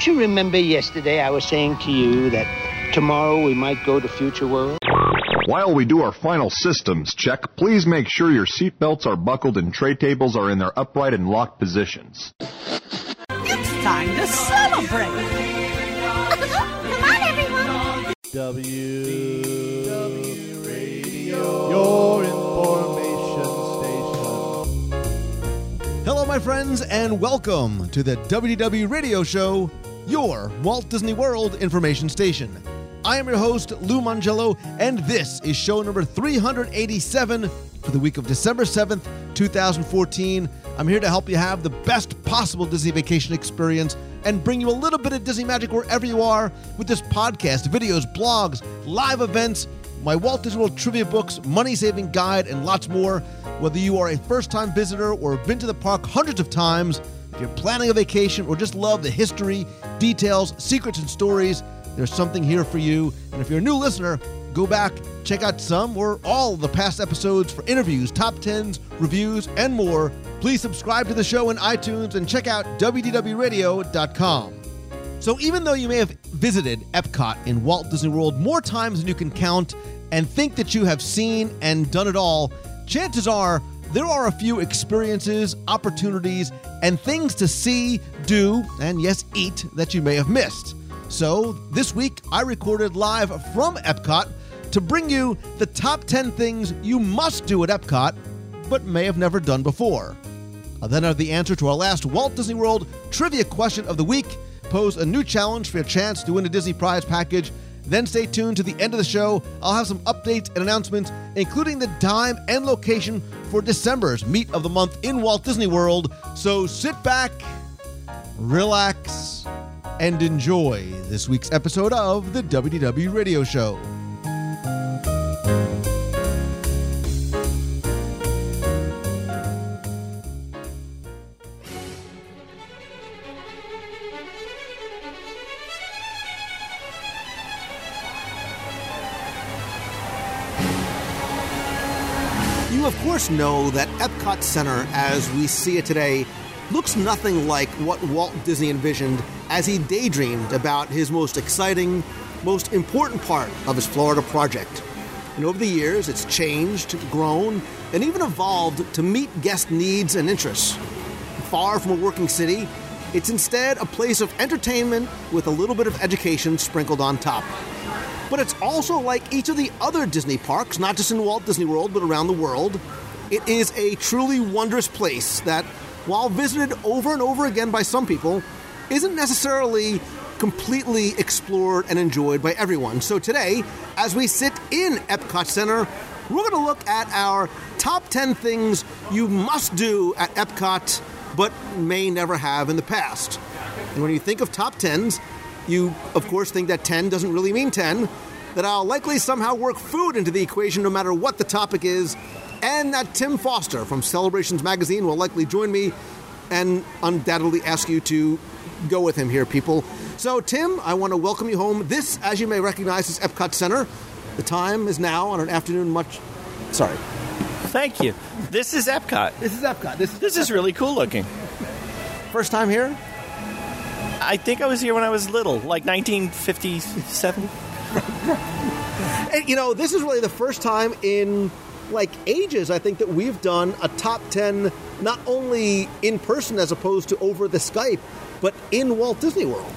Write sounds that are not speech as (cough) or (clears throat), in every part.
don't you remember yesterday I was saying to you that tomorrow we might go to Future World? While we do our final systems check, please make sure your seatbelts are buckled and tray tables are in their upright and locked positions. It's time to celebrate. Come on, everyone. W W Radio, your information station. Hello, my friends, and welcome to the WDW Radio Show, your Walt Disney World information station. I am your host, Lou Mongello, and this is show number 387 for the week of December 7th, 2014. I'm here to help you have the best possible Disney vacation experience and bring you a little bit of Disney magic wherever you are with this podcast, videos, blogs, live events, my Walt Disney World trivia books, money saving guide, and lots more. Whether you are a first time visitor or have been to the park hundreds of times, you're planning a vacation or just love the history, details, secrets, and stories, there's something here for you. And if you're a new listener, go back, check out some or all the past episodes for interviews, top 10s, reviews, and more. Please subscribe to the show in iTunes and check out WDWRadio.com. So, even though you may have visited Epcot in Walt Disney World more times than you can count and think that you have seen and done it all, chances are there are a few experiences, opportunities, and things to see, do, and yes, eat that you may have missed. So, this week I recorded live from Epcot to bring you the top 10 things you must do at Epcot, but may have never done before. I'll then have the answer to our last Walt Disney World trivia question of the week, pose a new challenge for a chance to win a Disney Prize package. Then stay tuned to the end of the show. I'll have some updates and announcements, including the time and location for December's Meet of the Month in Walt Disney World. So sit back, relax, and enjoy this week's episode of the WDW Radio Show. Know that Epcot Center, as we see it today, looks nothing like what Walt Disney envisioned as he daydreamed about his most exciting, most important part of his Florida project. And over the years, it's changed, grown, and even evolved to meet guest needs and interests. Far from a working city, it's instead a place of entertainment with a little bit of education sprinkled on top. But it's also like each of the other Disney parks, not just in Walt Disney World, but around the world. It is a truly wondrous place that, while visited over and over again by some people, isn't necessarily completely explored and enjoyed by everyone. So today, as we sit in Epcot Center, we're going to look at our top 10 things you must do at Epcot but may never have in the past. And when you think of top 10s, you, of course, think that 10 doesn't really mean 10, that I'll likely somehow work food into the equation no matter what the topic is, and that Tim Foster from Celebrations Magazine will likely join me and undoubtedly ask you to go with him here, people. So, Tim, I want to welcome you home. This, as you may recognize, is Epcot Center. The time is now on an afternoon much. Sorry. Thank you. This is Epcot. This is Epcot. This, This is really cool looking. first time here? I think I was here when I was little, like 1957. (laughs) And, you know, this is really the first time in like ages, I think, that we've done a top 10 not only in person as opposed to over the Skype, but in Walt Disney World.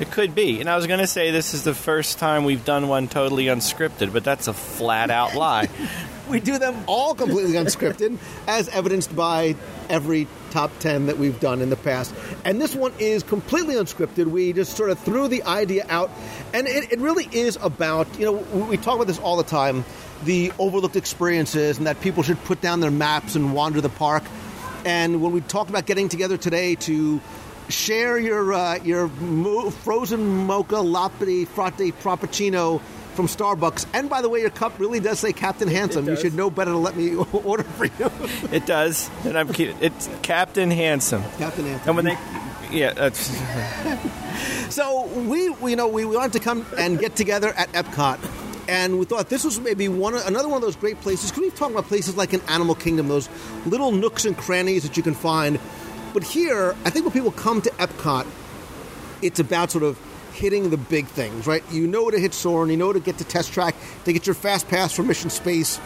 It could be. And I was going to say this is the first time we've done one totally unscripted, but that's a flat out lie. (laughs) We do them all completely unscripted, (laughs) as evidenced by every top 10 that we've done in the past. And this one is completely unscripted. We just sort of threw the idea out. And it, it really is about, you know, we talk about this all the time the overlooked experiences and that people should put down their maps and wander the park. And when we talked about getting together today to share your uh, your mo- frozen mocha latte frate frappuccino from Starbucks. And by the way, your cup really does say Captain Handsome. You should know better to let me (laughs) order for you. It does. And I'm kidding. It's Captain Handsome. Captain Handsome. And when they. Yeah, that's. (laughs) So we, we, you know, we wanted to come and get together at Epcot, and we thought this was maybe one, another one of those great places. Because we've talked about places like an Animal Kingdom, those little nooks and crannies that you can find. But here, I think when people come to Epcot, it's about sort of hitting the big things, right? You know to hit Soarin', you know to get to test track, to get your fast pass for mission space,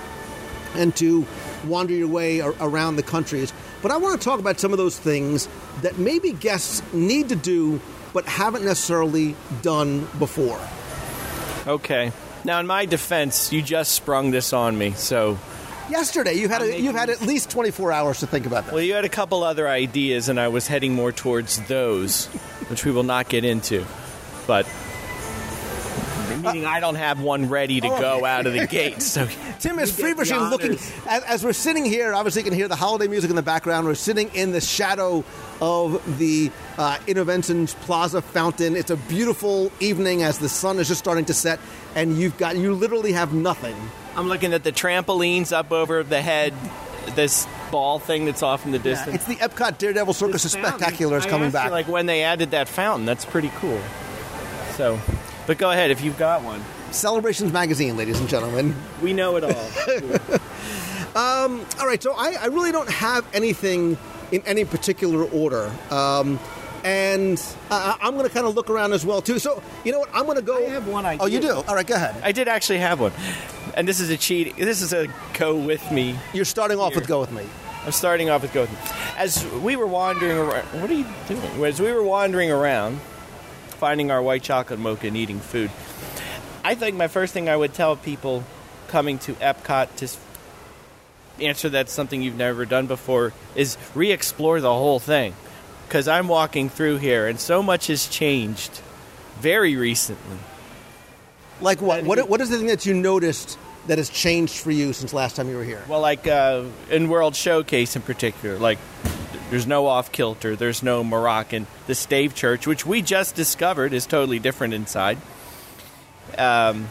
and to wander your way ar- around the countries. But I want to talk about some of those things that maybe guests need to do but haven't necessarily done before. Okay. Now, in my defense, you just sprung this on me, so Yesterday, you had a, you've had at least 24 hours to think about that. well, you had a couple other ideas, and I was heading more towards those, which we will not get into. But meaning I don't have one ready to go out of the (laughs) gate. So Tim is feverishly looking. As, as we're sitting here, obviously, you can hear the holiday music in the background. We're sitting in the shadow of the uh, Innoventions Plaza fountain. It's a beautiful evening as the sun is just starting to set, and you've got you literally have nothing. I'm looking at the trampolines up over the head, this ball thing that's off in the distance. It's the Epcot Daredevil Circus of fountain, Spectacular is coming you, back. like when they added that fountain, that's pretty cool. So, but go ahead if you've got one. Celebrations Magazine, ladies and gentlemen. We know it all. (laughs) All right, so I, I really don't have anything in any particular order. Um, and uh, I'm going to kind of look around as well too. So you know what? I'm going to go. I have one Oh, you do? All right, go ahead. I did actually have one, and this is a cheat. This is a go with me. You're starting off with "Go with Me." I'm starting off with go with me. As we were wandering around, what are you doing? As we were wandering around, finding our white chocolate mocha and eating food, I think my first thing I would tell people coming to Epcot to answer that's something you've never done before is re-explore the whole thing. Because I'm walking through here, and so much has changed very recently. Like what? What? What is the thing that you noticed that has changed for you since last time you were here? Well, like uh, in World Showcase in particular, like there's no off kilter, there's no Mo'Rockin'. The Stave Church, which we just discovered, is totally different inside. Um,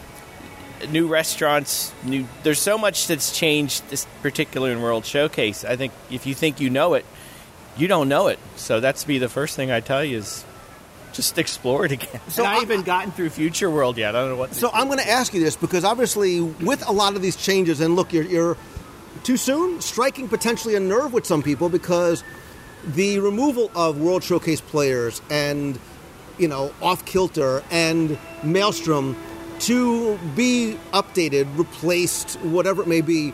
new restaurants, new. There's so much that's changed, this particular in World Showcase. I think if you think you know it, you don't know it. So that's be the first thing I tell you is just explore it again. So (laughs) I I- haven't gotten through Future World yet. I don't know what. So I'm going to ask you this because obviously, with a lot of these changes, and look, you're, you're too soon, striking potentially a nerve with some people because the removal of World Showcase players and you know off kilter and Maelstrom to be updated, replaced, whatever it may be.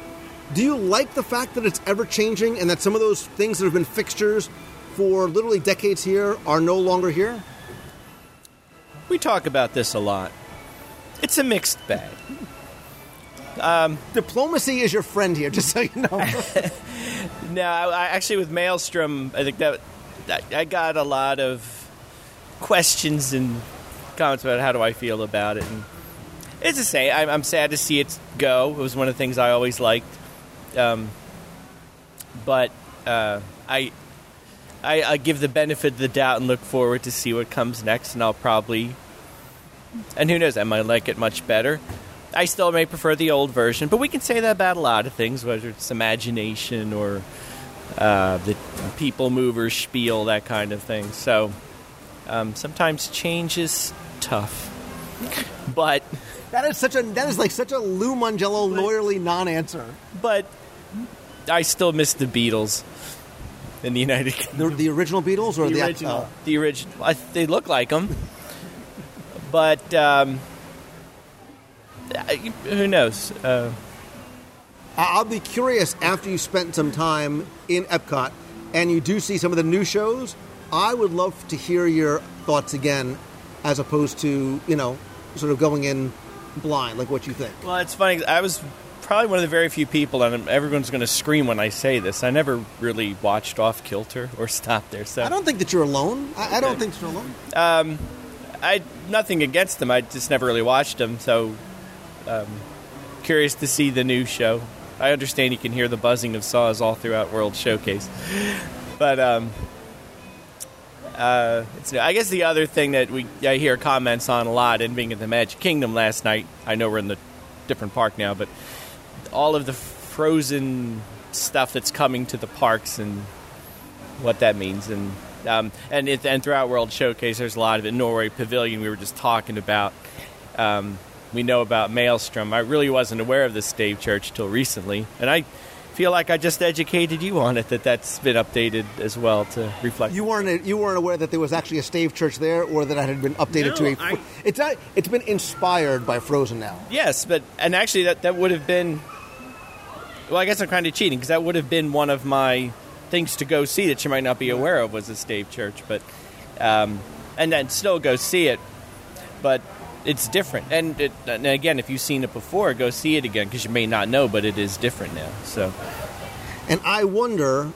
Do you like the fact that it's ever changing and that some of those things that have been fixtures for literally decades here are no longer here? We talk about this a lot. It's a mixed bag. Diplomacy is your friend here, just so you know. (laughs) No, I, I actually with Maelstrom, I think that, that I got a lot of questions and comments about how do I feel about it. And it's the same. I'm, I'm sad to see it go. It was one of the things I always liked. Um, but uh, I, I I give the benefit of the doubt and look forward to see what comes next. And I'll probably, and who knows, I might like it much better. I still may prefer the old version, but we can say that about a lot of things, whether it's imagination or uh, the people mover spiel, that kind of thing. So um, sometimes change is tough, (laughs) but That is such a that is like such a Lou Mongello lawyerly non-answer. but I still miss the Beatles in the United Kingdom. The, the original Beatles or the, uh, the original. I, they look like them, (laughs) but um, who knows? Uh, I'll be curious after you spent some time in Epcot and you do see some of the new shows. I would love to hear your thoughts again, as opposed to you know, sort of going in blind, like what you think. Well, it's funny. I was probably one of the very few people, and everyone's going to scream when I say this. I never really watched Off Kilter or (laughs) stopped there, so I don't think that you're alone. I, I don't think you're alone. I nothing against them. I just never really watched them, so um, curious to see the new show. I understand you can hear the buzzing of saws all throughout World Showcase, (laughs) but um, uh, I guess the other thing that we I hear comments on a lot, and being at the Magic Kingdom last night, I know we're in the different park now, but all of the frozen stuff that's coming to the parks and what that means, and um, and it, and throughout World Showcase, there's a lot of it. Norway Pavilion, we were just talking about. Um, we know about Maelstrom. I really wasn't aware of the Stave Church till recently, and I feel like I just educated you on it that that's been updated as well to reflect. You weren't you weren't aware that there was actually a stave church there, or that it had been updated No, to a. I- it's not- it's been inspired by Frozen now. Yes, but and actually that that would have been. Well, I guess I'm kind of cheating because that would have been one of my things to go see that you might not be aware of was the Stave Church, but um, and then still go see it, but it's different. And, it, and again, if you've seen it before, go see it again because you may not know, but it is different now. So And I wonder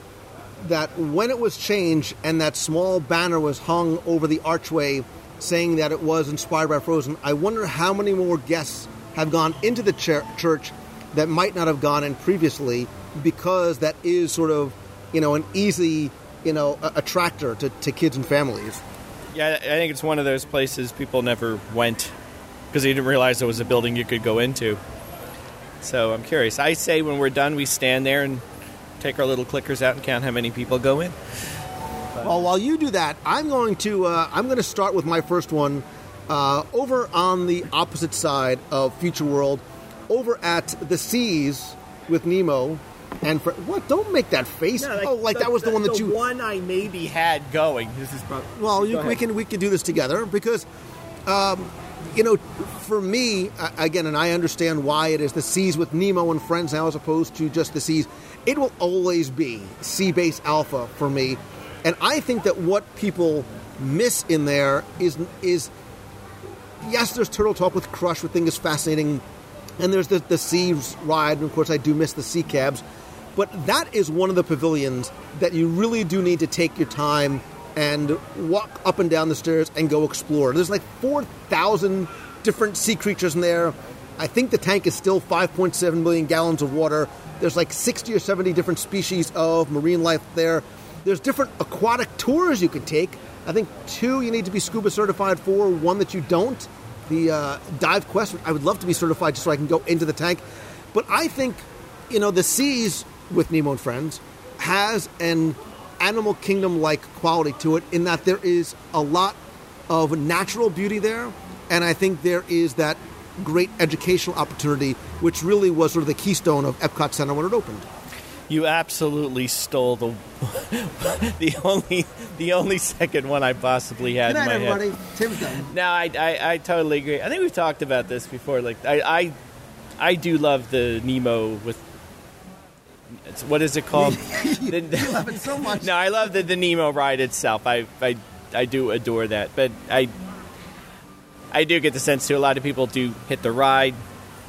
that when it was changed and that small banner was hung over the archway saying that it was inspired by Frozen, I wonder how many more guests have gone into the ch- church that might not have gone in previously because that is sort of, you know, an easy, you know, a- attractor to, to kids and families. yeah, I think it's one of those places people never went because he didn't realize there was a building you could go into. So I'm curious. I say when we're done, we stand there and take our little clickers out and count how many people go in. Well, while you do that, I'm going to uh, I'm going to start with my first one uh, over on the opposite side of Future World, over at the seas with Nemo. And for what? Don't make that face. oh, like that was the, one that you. one I maybe had going. This is probably Well, you, we can we can do this together because, um, you know, for me again, and I understand why it is the seas with Nemo and friends now as opposed to just the seas. It will always be Sea Base Alpha for me, and I think that what people miss in there is is yes, there's Turtle Talk with Crush, which I think is fascinating, and there's the the Seas ride, and of course I do miss the Sea Cabs, but that is one of the pavilions that you really do need to take your time and walk up and down the stairs and go explore. There's like four thousand different sea creatures in there. I think the tank is still 5.7 million gallons of water. There's like 60 or 70 different species of marine life there. There's different aquatic tours you can take. I think two you need to be scuba certified for, one that you don't. The uh, dive quest, I would love to be certified just so I can go into the tank. But I think, you know, the seas with Nemo and Friends has an animal kingdom like quality to it in that there is a lot of natural beauty there. And I think there is that great educational opportunity, which really was sort of the keystone of Epcot Center when it opened. You absolutely stole the (laughs) the only the only second one I possibly had in my head. Tim's done. No, I, I, I totally agree. I think we've talked about this before. Like I I, I do love the Nemo with. It's, what is it called? (laughs) The- You love it so much. no, I love the, the Nemo ride itself. I, I I do adore that, but I I do get the sense too. A lot of people do hit the ride,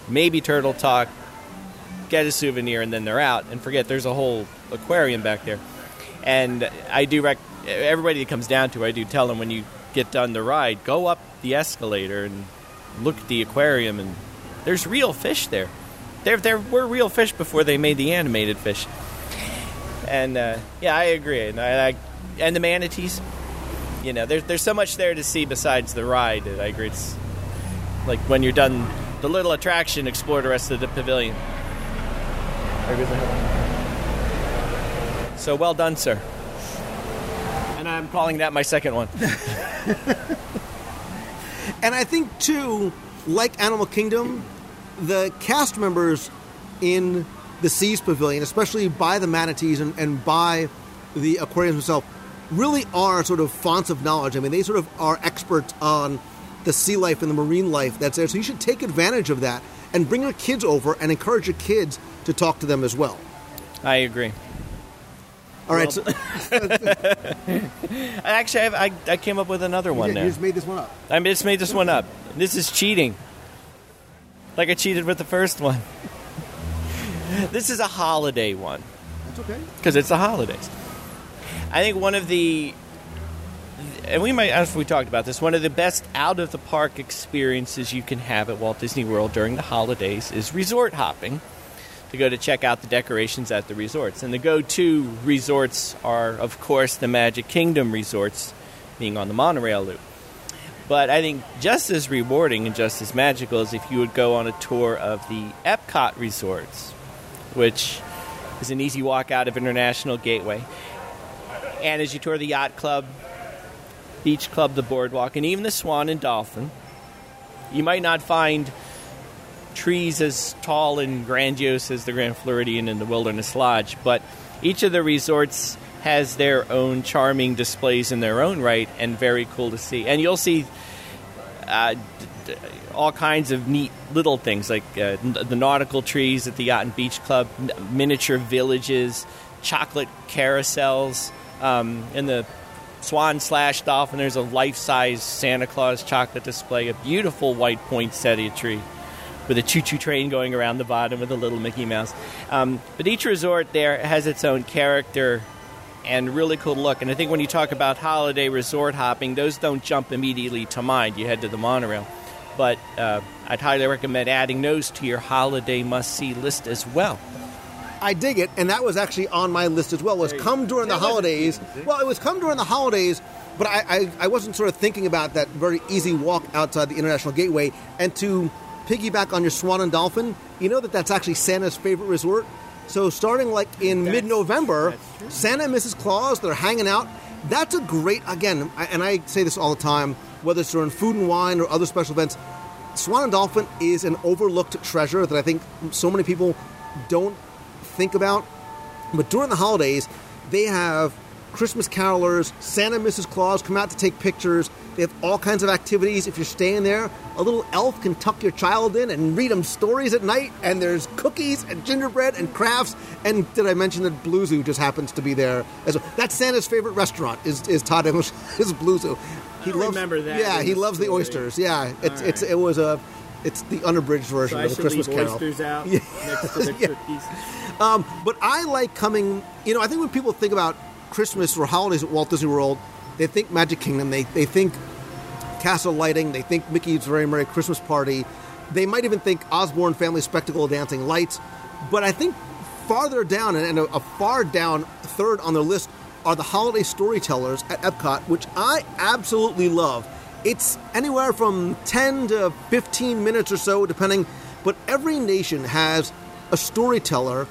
maybe turtle talk, get a souvenir, and then they're out and forget there's a whole aquarium back there. And I do rec- everybody that comes down to, I do tell them when you get done the ride, go up the escalator and look at the aquarium, and there's real fish there. There, there were real fish before they made the animated fish. And uh, yeah, I agree. And I, I and the manatees. You know, there's there's so much there to see besides the ride. I agree. It's like when you're done the little attraction, explore the rest of the pavilion. So well done, sir. And I'm calling that my second one. (laughs) And I think too, like Animal Kingdom, the cast members in the Seas Pavilion, especially by the manatees and, and by the aquariums themselves, really are sort of fonts of knowledge. I mean, they sort of are experts on the sea life and the marine life that's there. So you should take advantage of that and bring your kids over and encourage your kids to talk to them as well. I agree. All right, so (laughs) Actually, I I came up with another one you now. just made this one up. I just made this one up. This is cheating. Like I cheated with the first one. (laughs) This is a holiday one That's okay. because it's the holidays. I think one of the, and we might, if we talked about this, one of the best out of the park experiences you can have at Walt Disney World during the holidays is resort hopping to go to check out the decorations at the resorts. And the go to resorts are, of course, the Magic Kingdom resorts, being on the monorail loop. But I think just as rewarding and just as magical as if you would go on a tour of the Epcot resorts, which is an easy walk out of International Gateway. And as you tour the Yacht Club, Beach Club, the Boardwalk, and even the Swan and Dolphin, you might not find trees as tall and grandiose as the Grand Floridian and the Wilderness Lodge, but each of the resorts has their own charming displays in their own right and very cool to see. And you'll see uh, d- d- all kinds of neat little things like uh, n- the nautical trees at the Yacht and Beach Club, n- miniature villages, chocolate carousels, um, and the Swan slash Dolphin. There's a life-size Santa Claus chocolate display, a beautiful white poinsettia tree with a choo-choo train going around the bottom with a little Mickey Mouse. Um, but each resort there has its own character and really cool look. And I think when you talk about holiday resort hopping, those don't jump immediately to mind. You head to the monorail. But uh, I'd highly recommend adding those to your holiday must-see list as well. I dig it, and that was actually on my list as well. Was come during the holidays. Well, it was come during the holidays, but I, I, I wasn't sort of thinking about that very easy walk outside the International Gateway. And to piggyback on your Swan and Dolphin, you know that that's actually Santa's favorite resort. So starting like in mid-November, Santa and Mrs. Claus they're hanging out. That's a great again, I- and I say this all the time, whether it's during food and wine or other special events. Swan and Dolphin is an overlooked treasure that I think so many people don't think about. But during the holidays, they have Christmas carolers, Santa and Mrs. Claus come out to take pictures. They have all kinds of activities. If you're staying there, a little elf can tuck your child in and read them stories at night. And there's cookies and gingerbread and crafts. And did I mention that Blue Zoo just happens to be there as well? That's Santa's favorite restaurant. Is is Todd? (laughs) Is Blue Zoo? He don't remember that Yeah, he loves the oysters. Yeah, it's All it's it was a it's the unabridged version So of the Christmas Carol. oysters out (laughs) Yeah. next to the (laughs) Yeah. cookies. Um, but I like coming. You know, I think when people think about Christmas or holidays at Walt Disney World, they think Magic Kingdom. They they think castle lighting. They think Mickey's Very Merry Christmas Party. They might even think Osborne Family Spectacle Dancing Lights. But I think farther down and and a, a far down third on their list are the holiday storytellers at Epcot, which I absolutely love. It's anywhere from 10 to 15 minutes or so, depending, but every nation has a storyteller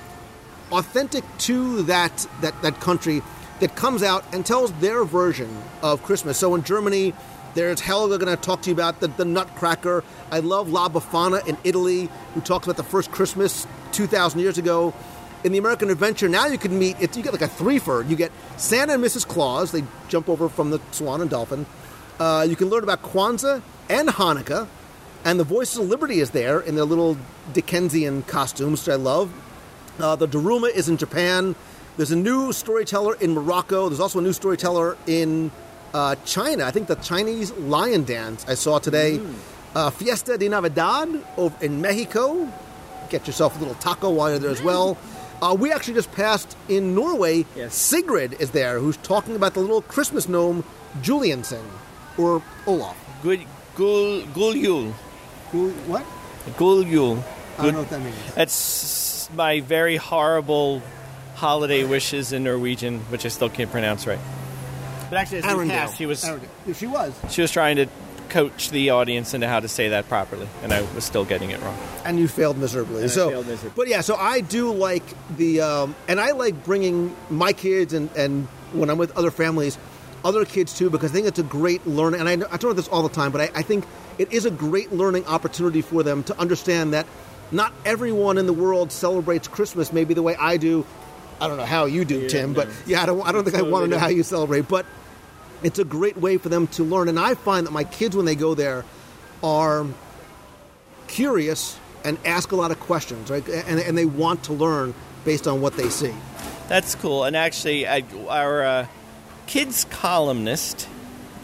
authentic to that, that, that country that comes out and tells their version of Christmas. So in Germany, there's Helga going to talk to you about the, the Nutcracker. I love La Befana in Italy, who talks about the first Christmas 2,000 years ago. In the American Adventure, now you can meet, you get like a threefer. You get Santa and Mrs. Claus, they jump over from the Swan and Dolphin. Uh, you can learn about Kwanzaa and Hanukkah. And the Voices of Liberty is there in their little Dickensian costumes, which I love. Uh, the Daruma is in Japan. There's a new storyteller in Morocco. There's also a new storyteller in uh, China. I think the Chinese lion dance I saw today. Uh, Fiesta de Navidad over in Mexico. Get yourself a little taco while you're there as well. Uh, we actually just passed in Norway. Yes. Sigrid is there, who's talking about the little Christmas gnome Julenissen or Olaf. Good, gul, gulyul, Who, what? gulyul. I don't know what that means. That's my very horrible holiday wishes in Norwegian, which I still can't pronounce right. But actually, as we Arendelle. passed, she was Arendelle. She was. she was trying to coach the audience into how to say that properly, and I was still getting it wrong. and you failed miserably. And I so, failed miserably. but yeah, so I do like the, um, and I like bringing my kids and and when I'm with other families, other kids too, because I think it's a great learning. And I, know- I talk about this all the time, but I, I think it is a great learning opportunity for them to understand that not everyone in the world celebrates Christmas maybe the way I do. I don't know how you do, Yeah, Tim, no. but yeah, I don't. I don't think I want to know how you celebrate, but it's a great way for them to learn. And I find that my kids, when they go there, are curious and ask a lot of questions, right? And, and they want to learn based on what they see. That's cool. And actually, I, our uh, kids columnist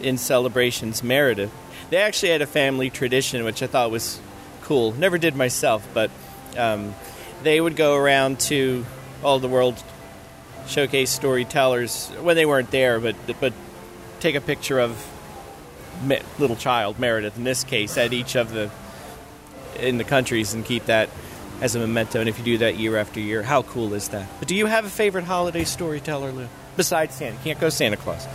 in Celebrations, Meredith, they actually had a family tradition, which I thought was cool. Never did myself, but um, they would go around to all the world showcase storytellers when they weren't there, but but take a picture of little child Meredith in this case at each of the in the countries and keep that as a memento. And if you do that year after year, how cool is that? But do you have a favorite holiday storyteller, Lou? Besides Santa, can't go Santa Claus.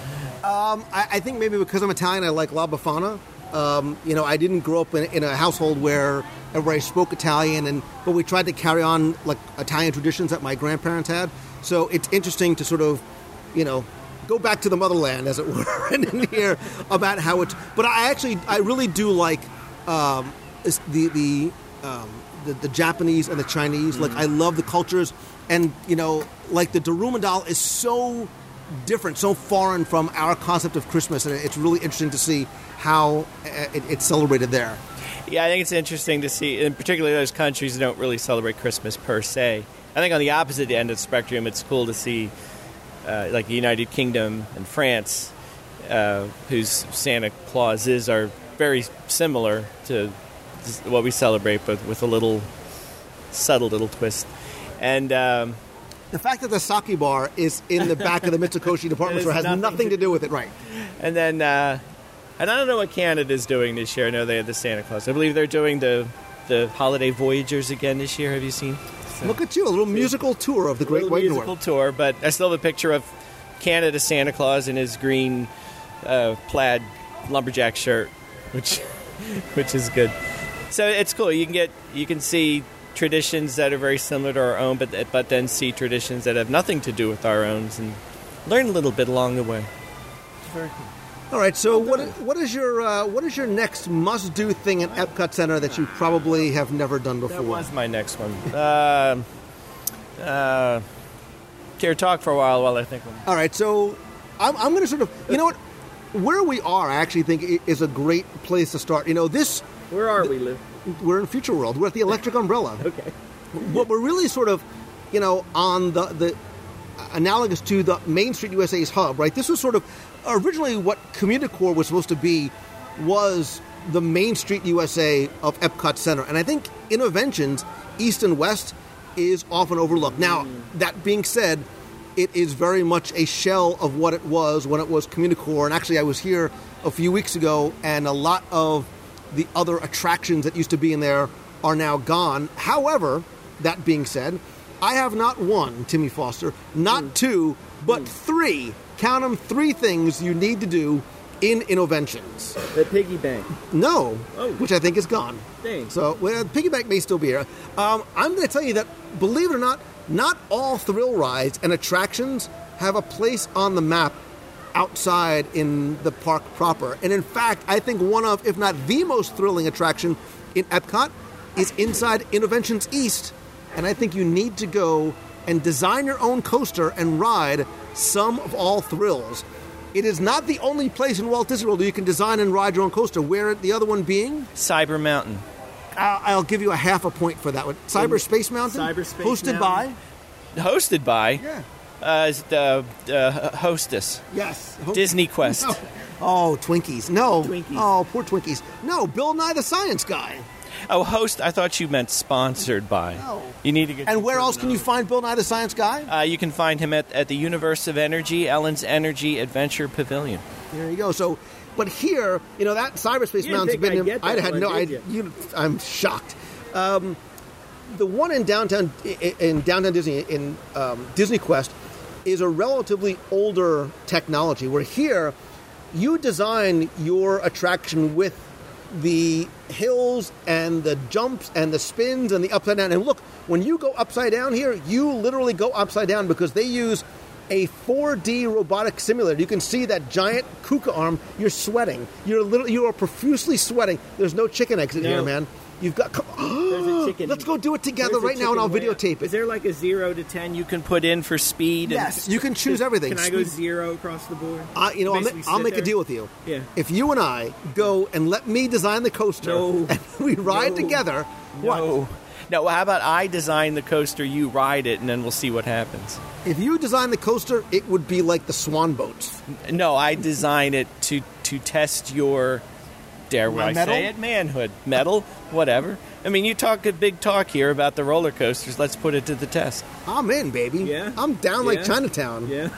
I, I think maybe because I'm Italian, I like La Befana. Um, you know, I didn't grow up in, in a household where everybody spoke Italian, and but we tried to carry on like Italian traditions that my grandparents had. So it's interesting to sort of, you know, go back to the motherland, as it were, (laughs) and, hear about how it's. But I actually, I really do like um, the the um, the, the Japanese and the Chinese. Like I love the cultures, and you know, like the Darumandal is so different, so foreign from our concept of Christmas, and it's really interesting to see how uh, it, it's celebrated there. Yeah, I think it's interesting to see, in particular those countries that don't really celebrate Christmas per se. I think on the opposite end of the spectrum, it's cool to see, uh, like the United Kingdom and France, uh, whose Santa Clauses are very similar to what we celebrate, but with a little subtle little twist. And um, The fact that the sake bar is in the back of the (laughs) Mitsukoshi department store has nothing nothing to- to do with it, right? And then, uh, and I don't know what Canada's doing this year. I know they had the Santa Claus. I believe they're doing the the Holiday Voyagers again this year. Have you seen? Look at you, a little musical tour of the Great Little White musical North. tour, but I still have a picture of Canada Santa Claus in his green uh, plaid lumberjack shirt, which (laughs) which is good. So it's cool. You can get you can see traditions that are very similar to our own, but but then see traditions that have nothing to do with our own, and learn a little bit along the way. All right, so what what is your uh, what is your next must do thing at Epcot Center that you probably have never done before? That was my next one. Uh, uh, care talk for a while while I think. All right, so I'm, I'm going to sort of, you know what, where we are, I actually think i- is a great place to start. You know, this Where are we, Lou? we're in Future World. We're at the Electric (laughs) Umbrella. Okay. What we're really sort of, you know, on the the analogous to the Main Street USA's hub, right? This was sort of originally what Communicore was supposed to be was the Main Street USA of Epcot Center, and I think Innoventions East and West is often overlooked. Now, that being said, it is very much a shell of what it was when it was Communicore, and actually, I was here a few weeks ago, and a lot of the other attractions that used to be in there are now gone. However, that being said, I have not one, Timmy Foster, not two, but three. Count them three things you need to do in Innoventions. The piggy bank. No, Oh. which I think is gone. Dang. So well, piggyback may still be here. Um, I'm going to tell you that, believe it or not, not all thrill rides and attractions have a place on the map outside in the park proper. And in fact, I think one of, if not the most thrilling attraction in Epcot is inside Innoventions East. And I think you need to go and design your own coaster and ride some of all thrills. It is not the only place in Walt Disney World where you can design and ride your own coaster. Where the other one being? Cyber Mountain. I'll, I'll give you a half a point for that one. Cyberspace Mountain, Cyberspace hosted Mountain. Hosted by Hosted by. Yeah. uh, is the uh, hostess. Yes. Ho- Disney (laughs) Quest. No. Oh, Twinkies. No. Twinkies. Oh, poor Twinkies. No, Bill Nye the Science Guy. (laughs) Oh, host. I thought you meant sponsored by. No. You need to get. And where else can you find Bill Nye the Science Guy? Uh, you can find him at, at the Universe of Energy, Ellen's Energy Adventure Pavilion. There you go. So, but here, you know, that Cyberspace didn't Mountain's think been I'd here. get that had one, no. I, did you, I'm shocked. Um, the one in downtown i- in downtown Disney in um, Disney Quest is a relatively older technology. Where here, you design your attraction with the hills and the jumps and the spins and the upside down. And look, when you go upside down here, you literally go upside down because they use a 4D robotic simulator. You can see that giant kuka arm. You're sweating. You're little. You are profusely sweating. There's no chicken exit No. here, man. You've got. Come, There's a (gasps) chicken. Let's go do it together There's right now, and I'll videotape it. Is there like a zero to ten you can put in for speed? Yes, (laughs) you can choose everything. Can I go zero across the board? I, you know, I'll, ma- I'll make a deal with you. Yeah. If you and I go and let me design the coaster, No. (laughs) and we ride No. together, what? No. No, how about I design the coaster, you ride it, and then we'll see what happens. If you design the coaster, it would be like the swan boats. No, I design it to to test your dare My I metal? say it manhood, metal, whatever. I mean, you talk a big talk here about the roller coasters. Let's put it to the test. I'm in, baby. Yeah? I'm down like Yeah? Chinatown. Yeah.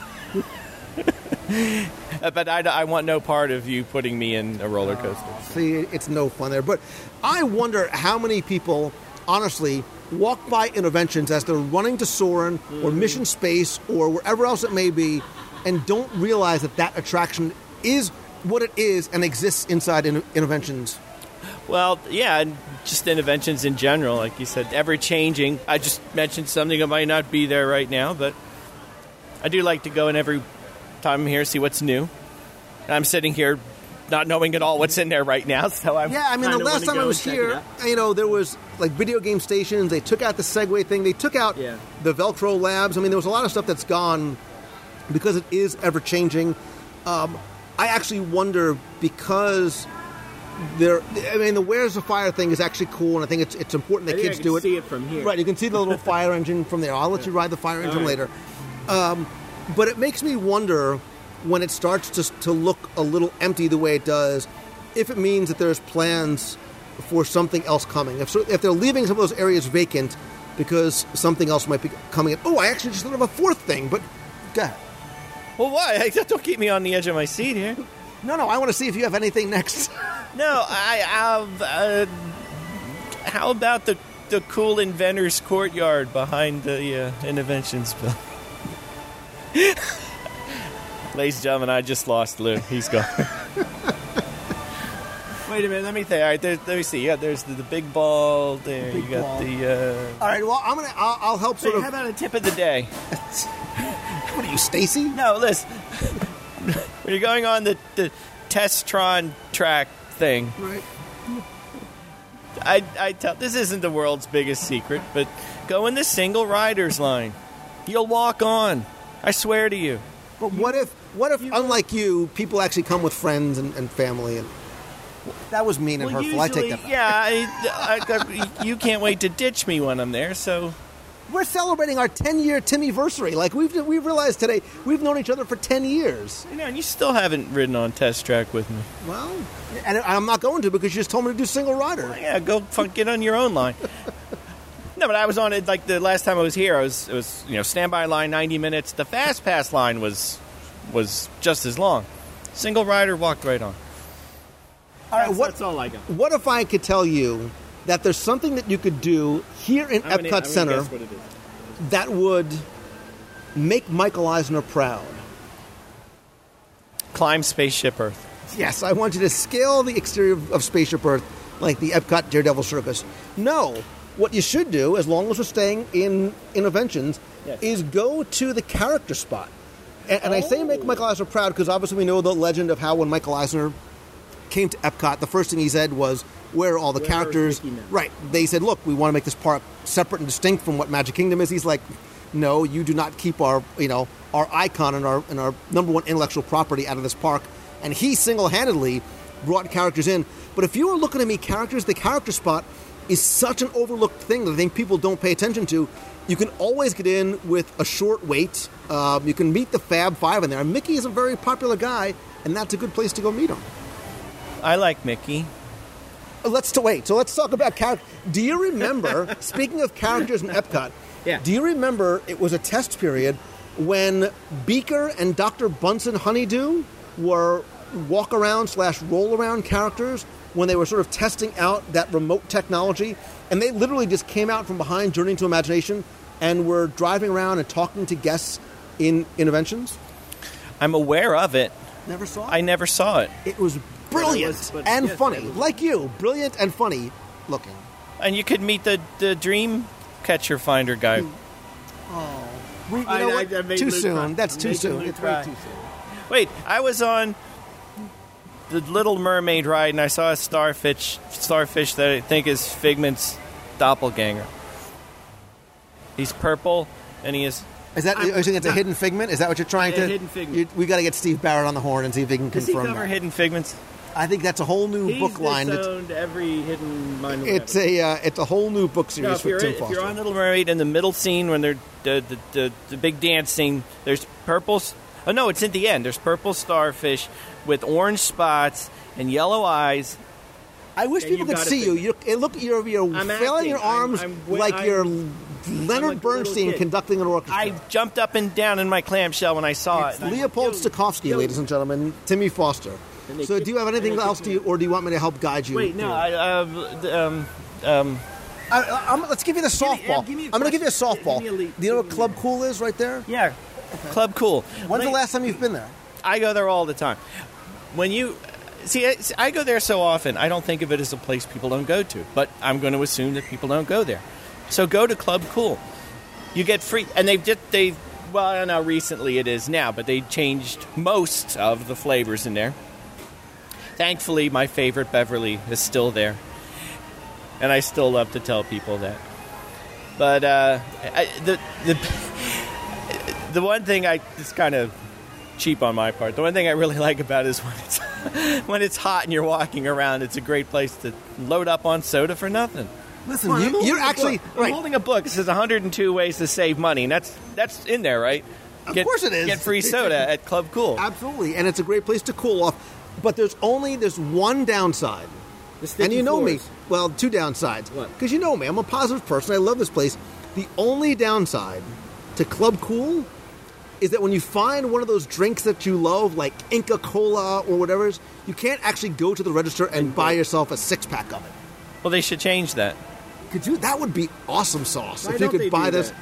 Uh, (laughs) but I, I want no part of you putting me in a roller coaster. See, it's no fun there. But I wonder how many people, honestly, walk by Innoventions as they're running to Soarin' or Mission Space or wherever else it may be, and don't realize that that attraction is what it is and exists inside in- Innoventions. Well, yeah, and just Innoventions in general, like you said, ever changing. I just mentioned something that might not be there right now, but I do like to go in every time I'm here, see what's new. And I'm sitting here not knowing at all what's in there right now. (laughs) So I'm Yeah, I mean, the last time I was and check it here, you know, there was like video game stations. They took out the Segway thing. They took out Yeah. the Velcro labs. I mean, there was a lot of stuff that's gone because it is ever changing. Um, I actually wonder because there. I mean, the Where's the Fire thing is actually cool, and I think it's it's important that I think I kids can do it. see it from here. Right, you can see the little (laughs) fire engine from there. I'll let you ride the fire engine right. later. Um, but it makes me wonder when it starts to, to look a little empty the way it does, if it means that there's plans for something else coming. If, so, if they're leaving some of those areas vacant because something else might be coming in. Oh, I actually just thought of a fourth thing, but go ahead. Well, why? (laughs) Don't keep me on the edge of my seat here. No, no, I want to see if you have anything next. (laughs) No, I have. Uh, how about the the cool inventors courtyard behind the uh, Innoventions bill? (laughs) Ladies and gentlemen, I just lost Lou. He's gone. Wait a minute. Let me think. All right, there, let me see. Yeah, there's the, the big ball. There, Big you got ball. the. All right, well, I'm gonna. I'll, I'll help Uh, sort hey, of. how about a tip of the day? (laughs) What are you, Stacy? No, listen. (laughs) when you're going on the the Testron track thing, Right. I, I tell this isn't the world's biggest secret, but go in the single riders line. You'll walk on. I swear to you. But what if, what if, unlike you, people actually come with friends and, and family? And that was mean and hurtful. I take that. Back. yeah, I, I, you can't wait to ditch me when I'm there. So We're celebrating our 10 year Timmyversary. Like we've we've realized today, we've known each other for 10 years. you know, and you still haven't ridden on test track with me. Well, and I'm not going to because you just told me to do single rider. Yeah, go fuck, get on your own line. (laughs) no, but I was on it like the last time I was here. I was it was you know standby line 90 minutes. The fast pass line was was just as long. Single rider walked right on. All right, what all I got. what if I could tell you that there's something that you could do here in Epcot Center that would make Michael Eisner proud? Climb Spaceship Earth. Yes, I want you to scale the exterior of, of Spaceship Earth like the Epcot Daredevil Circus. No, what you should do, as long as we're staying in Innoventions, Yes. is go to the character spot. And, and I say make Michael Eisner proud because obviously we know the legend of how when Michael Eisner came to Epcot, the first thing he said was, "Where are all the Where characters?" Right? They said, "Look, we want to make this park separate and distinct from what Magic Kingdom is." He's like, "No, you do not keep our, you know, our icon and our and our number one intellectual property out of this park." And he single-handedly brought characters in. But if you were looking at me, characters, the character spot is such an overlooked thing that I think people don't pay attention to. You can always get in with a short wait. Um, you can meet the Fab Five in there. And Mickey is a very popular guy, and that's a good place to go meet him. I like Mickey. Let's to wait. So let's talk about character. Do you remember? (laughs) speaking of characters in Epcot, Yeah. Do you remember it was a test period when Beaker and Dr. Bunsen Honeydew were walk around slash roll around characters when they were sort of testing out that remote technology, and they literally just came out from behind Journey to Imagination and were driving around and talking to guests in Innoventions. I'm aware of it. Never saw. I never saw it. It was brilliant was- but- and yes, funny, was- like you, brilliant and funny looking. And you could meet the, the dream catcher finder guy. Hmm. Oh, we, you know what? too soon. That's too soon. It's way too soon. Wait, I was on the Little Mermaid ride and I saw a starfish starfish that I think is Figment's doppelganger. He's purple and he is Is that? Are you saying it's a hidden figment? Is that what you're trying Yeah, to? hidden figment. You, we got to get Steve Barrett on the horn and see if he can Does he confirm cover that. hidden figments? I think that's a whole new book line. That's, owned every hidden mind. it's a uh, it's a whole new book series No, if for you're, Tim if you're on Little Mermaid in the middle scene when they're the, the, the, the big dance scene, there's purple. Oh no, it's at the end. There's purple starfish with orange spots and yellow eyes. I wish people could see you. You're, look, you're, you're I'm flailing your arms I'm like I'm- you're Leonard Bernstein conducting an orchestra. I jumped up and down in my clamshell when I saw It's it. Leopold Stokowski, ladies and gentlemen, Timmy Foster. And they So, kick- do you have anything else? kick Do you, or do you want me to help guide you? Wait, no, through? I, uh, um, um, I, I, I'm, let's give you the me- yeah, softball. give me a I'm going to give you a softball. Give me a lead. Do you know what Club Cool is right there? yeah, Club Cool. When's the last time you've been there? I go there all the time. When you see, I- I go there so often, I don't think of it as a place people don't go to. But I'm going to assume that people don't go there. So go to Club Cool. You get free, and they've just they've Well, I don't know. Recently, it is now, but they changed most of the flavors in there. Thankfully, my favorite Beverly is still there, and I still love to tell people that. But uh, I, the the the one thing I it's kind of cheap on my part. The one thing I really (laughs) like about it is when it's (laughs) when it's hot and you're walking around. It's a great place to load up on soda for nothing. Listen, Come you, you're actually book. I'm right. holding a book. It says 102 ways to save money, and that's that's in there, right? Of course it is. Get free (laughs) soda at Club Cool. Absolutely, and it's a great place to cool off. But there's only there's one downside, and you know me. Well, two downsides. What? Because you know me, I'm a positive person. I love this place. The only downside to Club Cool is that when you find one of those drinks that you love, like Inca Kola or whatever, it is, you can't actually go to the register and buy yourself a six pack of it. Well, they should change that. Could you? That would be awesome sauce Why if you could buy this. that?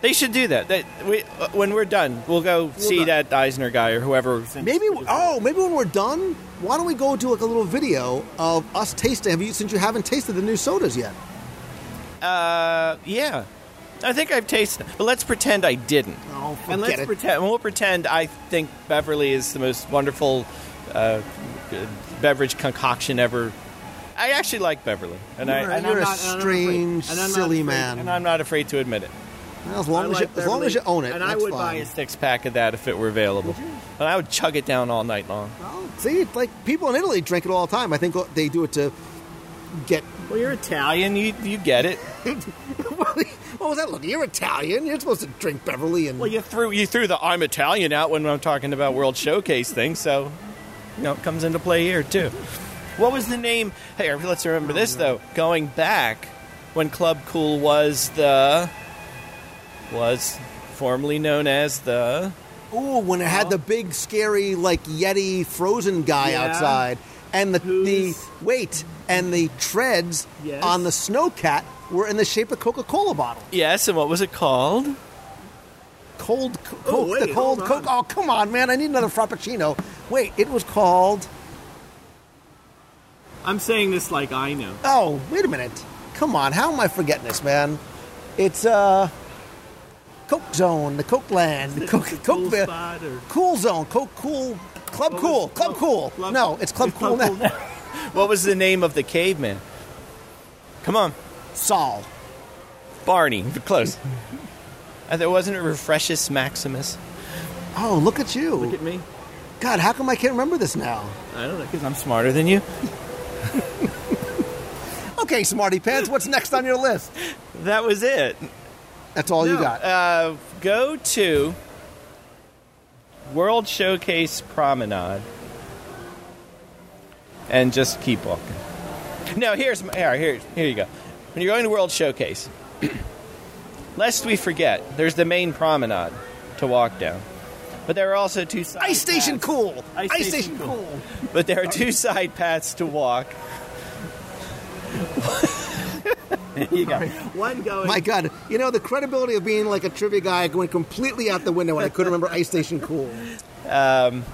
They should do that. They, we, uh, when we're done, we'll go see done. that Eisner guy or whoever. Maybe oh, maybe when we're done, why don't we go do like a little video of us tasting? Have you since you haven't tasted the new sodas yet? Uh, yeah. I think I've tasted but let's pretend I didn't. Oh, and let's it. pretend. We'll pretend I think Beverly is the most wonderful uh, beverage concoction ever. I actually like Beverly, and I You're, and you're I'm a not, and strange, and I'm not silly afraid- man. and I'm not afraid to admit it. As long as like you, as long as you own it, and I would fine. buy A six pack of that if it were available, and I would chug it down all night long. Well, see, like people in Italy drink it all the time. I think they do it to get. Well, you're Italian, you you get it. (laughs) what was that? Look, you're Italian. You're supposed to drink Beverly and. Well, you threw you threw the I'm Italian out when I'm talking about World Showcase thing, so you know it comes into play here too. What was the name? Hey, let's remember this though. Going back when Club Cool was the was formerly known as the Ooh, when it had the big, scary, like Yeti frozen guy Yeah. outside, and the the Who's- wait, and the treads Yes. on the snowcat were in the shape of Coca-Cola bottle. yes, and what was it called? Cold co- Oh, Coke. wait, the cold hold Coke. Oh, come on, man! I need another Frappuccino. Wait, it was called. I'm saying this like I know. Oh, wait a minute. Come on, how am I forgetting this, man? It's uh, Coke Zone, the Coke Land, the Coke, Coke Cool spot or Cool Zone, Coke Cool, Club What Cool, Club Club- Cool. Club- no, it's Club it's Cool Club now. (laughs) What was the name of the caveman? Come on, Saul. Barney. (laughs) Close. Uh, there wasn't a Refreshes Maximus. Oh, look at you. look at me. God, how come I can't remember this now? I don't know. Because I'm smarter than you. (laughs) Okay, Smarty Pants, what's next on your list? That was it. That's all you got. Uh, go to World Showcase Promenade and just keep walking. No, here's my, here, here, here you go. When you're going to World Showcase, (clears throat) lest we forget, there's the main promenade to walk down. But there are also two side Ice Station. Cool. Ice Ice Station Station Cool. Cool. But there are two side paths to walk. (laughs) (laughs) you go. One going. My God, you know the credibility of being like a trivia guy went completely out the window when I couldn't remember Ice Station Cool. Um,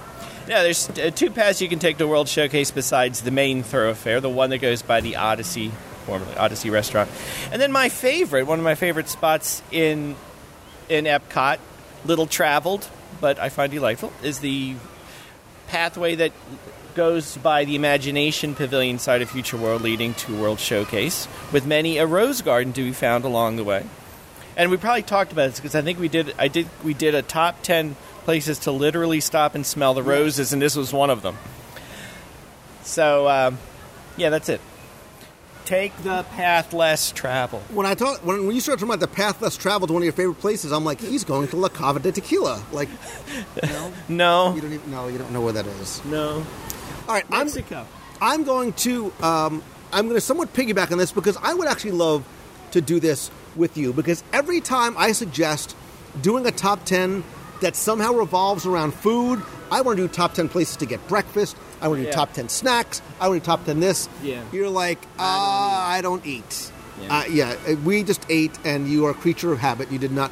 no, there's uh, two paths you can take to World Showcase besides the main thoroughfare, the one that goes by the Odyssey, formerly Odyssey Restaurant, and then my favorite, one of my favorite spots in in Epcot, little traveled, but I find delightful, is the pathway that goes by the Imagination Pavilion side of Future World, leading to World Showcase, with many a rose garden to be found along the way. And we probably talked about this because I think we did. I did. We did a top ten places to literally stop and smell the roses, and this was one of them. So, um, yeah, that's it. Take the path less traveled. When I talk, when, when you start talking about the path less traveled to one of your favorite places, I'm like, he's going to La Cava del Tequila. Like, (laughs) no, (laughs) No, you don't even know. You don't know where that is. no. All right, I'm, Mexico. I'm going to um, I'm going to somewhat piggyback on this because I would actually love to do this with you because every time I suggest doing a top ten that somehow revolves around food, I want to do top ten places to get breakfast. I want to do Yeah. top ten snacks. I want to do top ten this. Yeah. You're like, ah, I don't eat. Yeah. Uh, yeah, we just ate, and you are a creature of habit. You did not.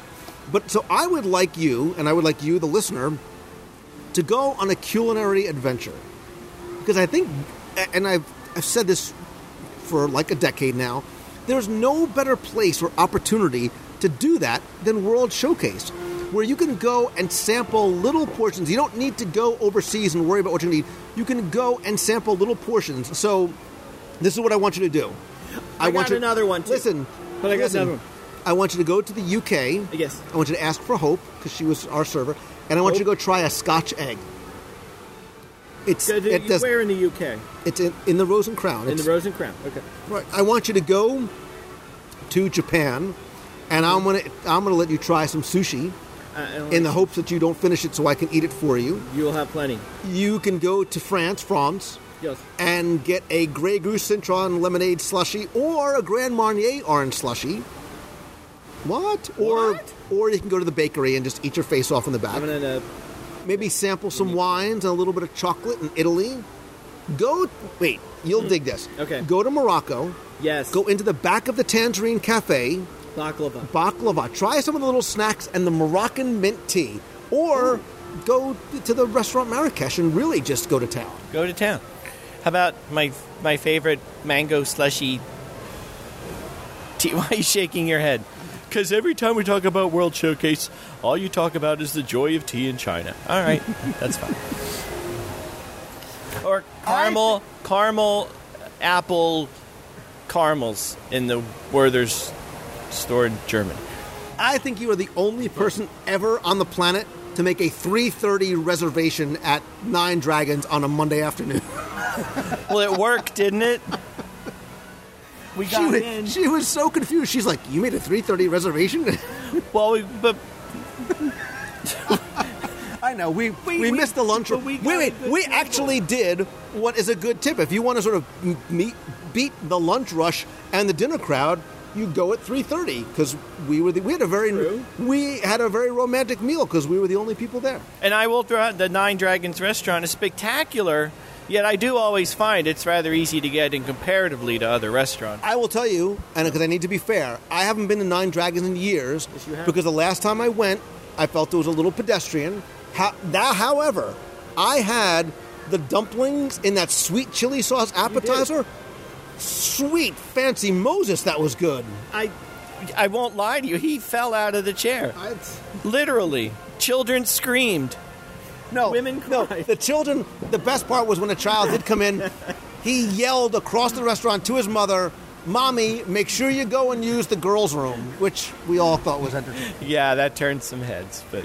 But so I would like you, and I would like you, the listener, to go on a culinary adventure because I think, and I've, I've said this for like a decade now, there's no better place or opportunity to do that than World Showcase. where you can go and sample little portions. You don't need to go overseas and worry about what you need. You can go and sample little portions. So, this is what I want you to do. I want got you, another one, too. Listen, But I got listen. another one. I want you to go to the UK. Yes. I want you to ask for Hope because she was our server, and I want you to go try a Scotch egg. It's Good, it does, Where in the UK? it's in, in the Rose and Crown. In the Rose and Crown. Okay. Right. I want you to go to Japan, and I'm gonna I'm gonna let you try some sushi Uh, in the hopes that you don't finish it, so I can eat it for you. You'll have plenty. You can go to France, France, Yes. and get a Grey Goose Citron lemonade slushy or a Grand Marnier orange slushy. What? Or What? or you can go to the bakery and just eat your face off in the back. I'm gonna. Maybe sample some mm-hmm. wines and a little bit of chocolate in Italy. Go wait, you'll mm. dig this. Okay. Go to Morocco. Yes. Go into the back of the Tangierine Cafe. baklava. baklava. Try some of the little snacks and the Moroccan mint tea. Or go to the restaurant Marrakesh and really just go to town. Go to town. How about my my favorite mango slushy tea? (laughs) Why are you shaking your head? Because every time we talk about World Showcase, all you talk about is the joy of tea in China. All right, (laughs) that's fine. Or caramel, caramel, apple caramels in the Werther's store in Germany. I think you are the only person ever on the planet to make a 3:30 reservation at Nine Dragons on a Monday afternoon. Well, it worked, didn't it? (laughs) We She was, in. she was so confused. She's like, "You made a 3:30 reservation?" (laughs) Well, we, but I know we we, we- missed the lunch. we wait, wait, we table. actually did what is a good tip. If you want to sort of meet beat the lunch rush and the dinner crowd, you go at 3:30 because we were the, we had a very True. we had a very romantic meal because we were the only people there. And I will throw out the Nine Dragons restaurant is spectacular, yet I do always find it's rather easy to get in comparatively to other restaurants. I will tell you, and because I need to be fair, I haven't been to Nine Dragons in years Yes, you have. because the last time I went, I felt it was a little pedestrian. How, that, however, I had the dumplings in that sweet chili sauce appetizer. Sweet, fancy Moses, that was good. I. I won't lie to you, he fell out of the chair. Literally. Children screamed. No, Women no. The children. The best part was when a child did come in. (laughs) He yelled across the restaurant to his mother, "Mommy, make sure you go and use the girls' room," which we all thought was entertaining. Yeah, that turned some heads, but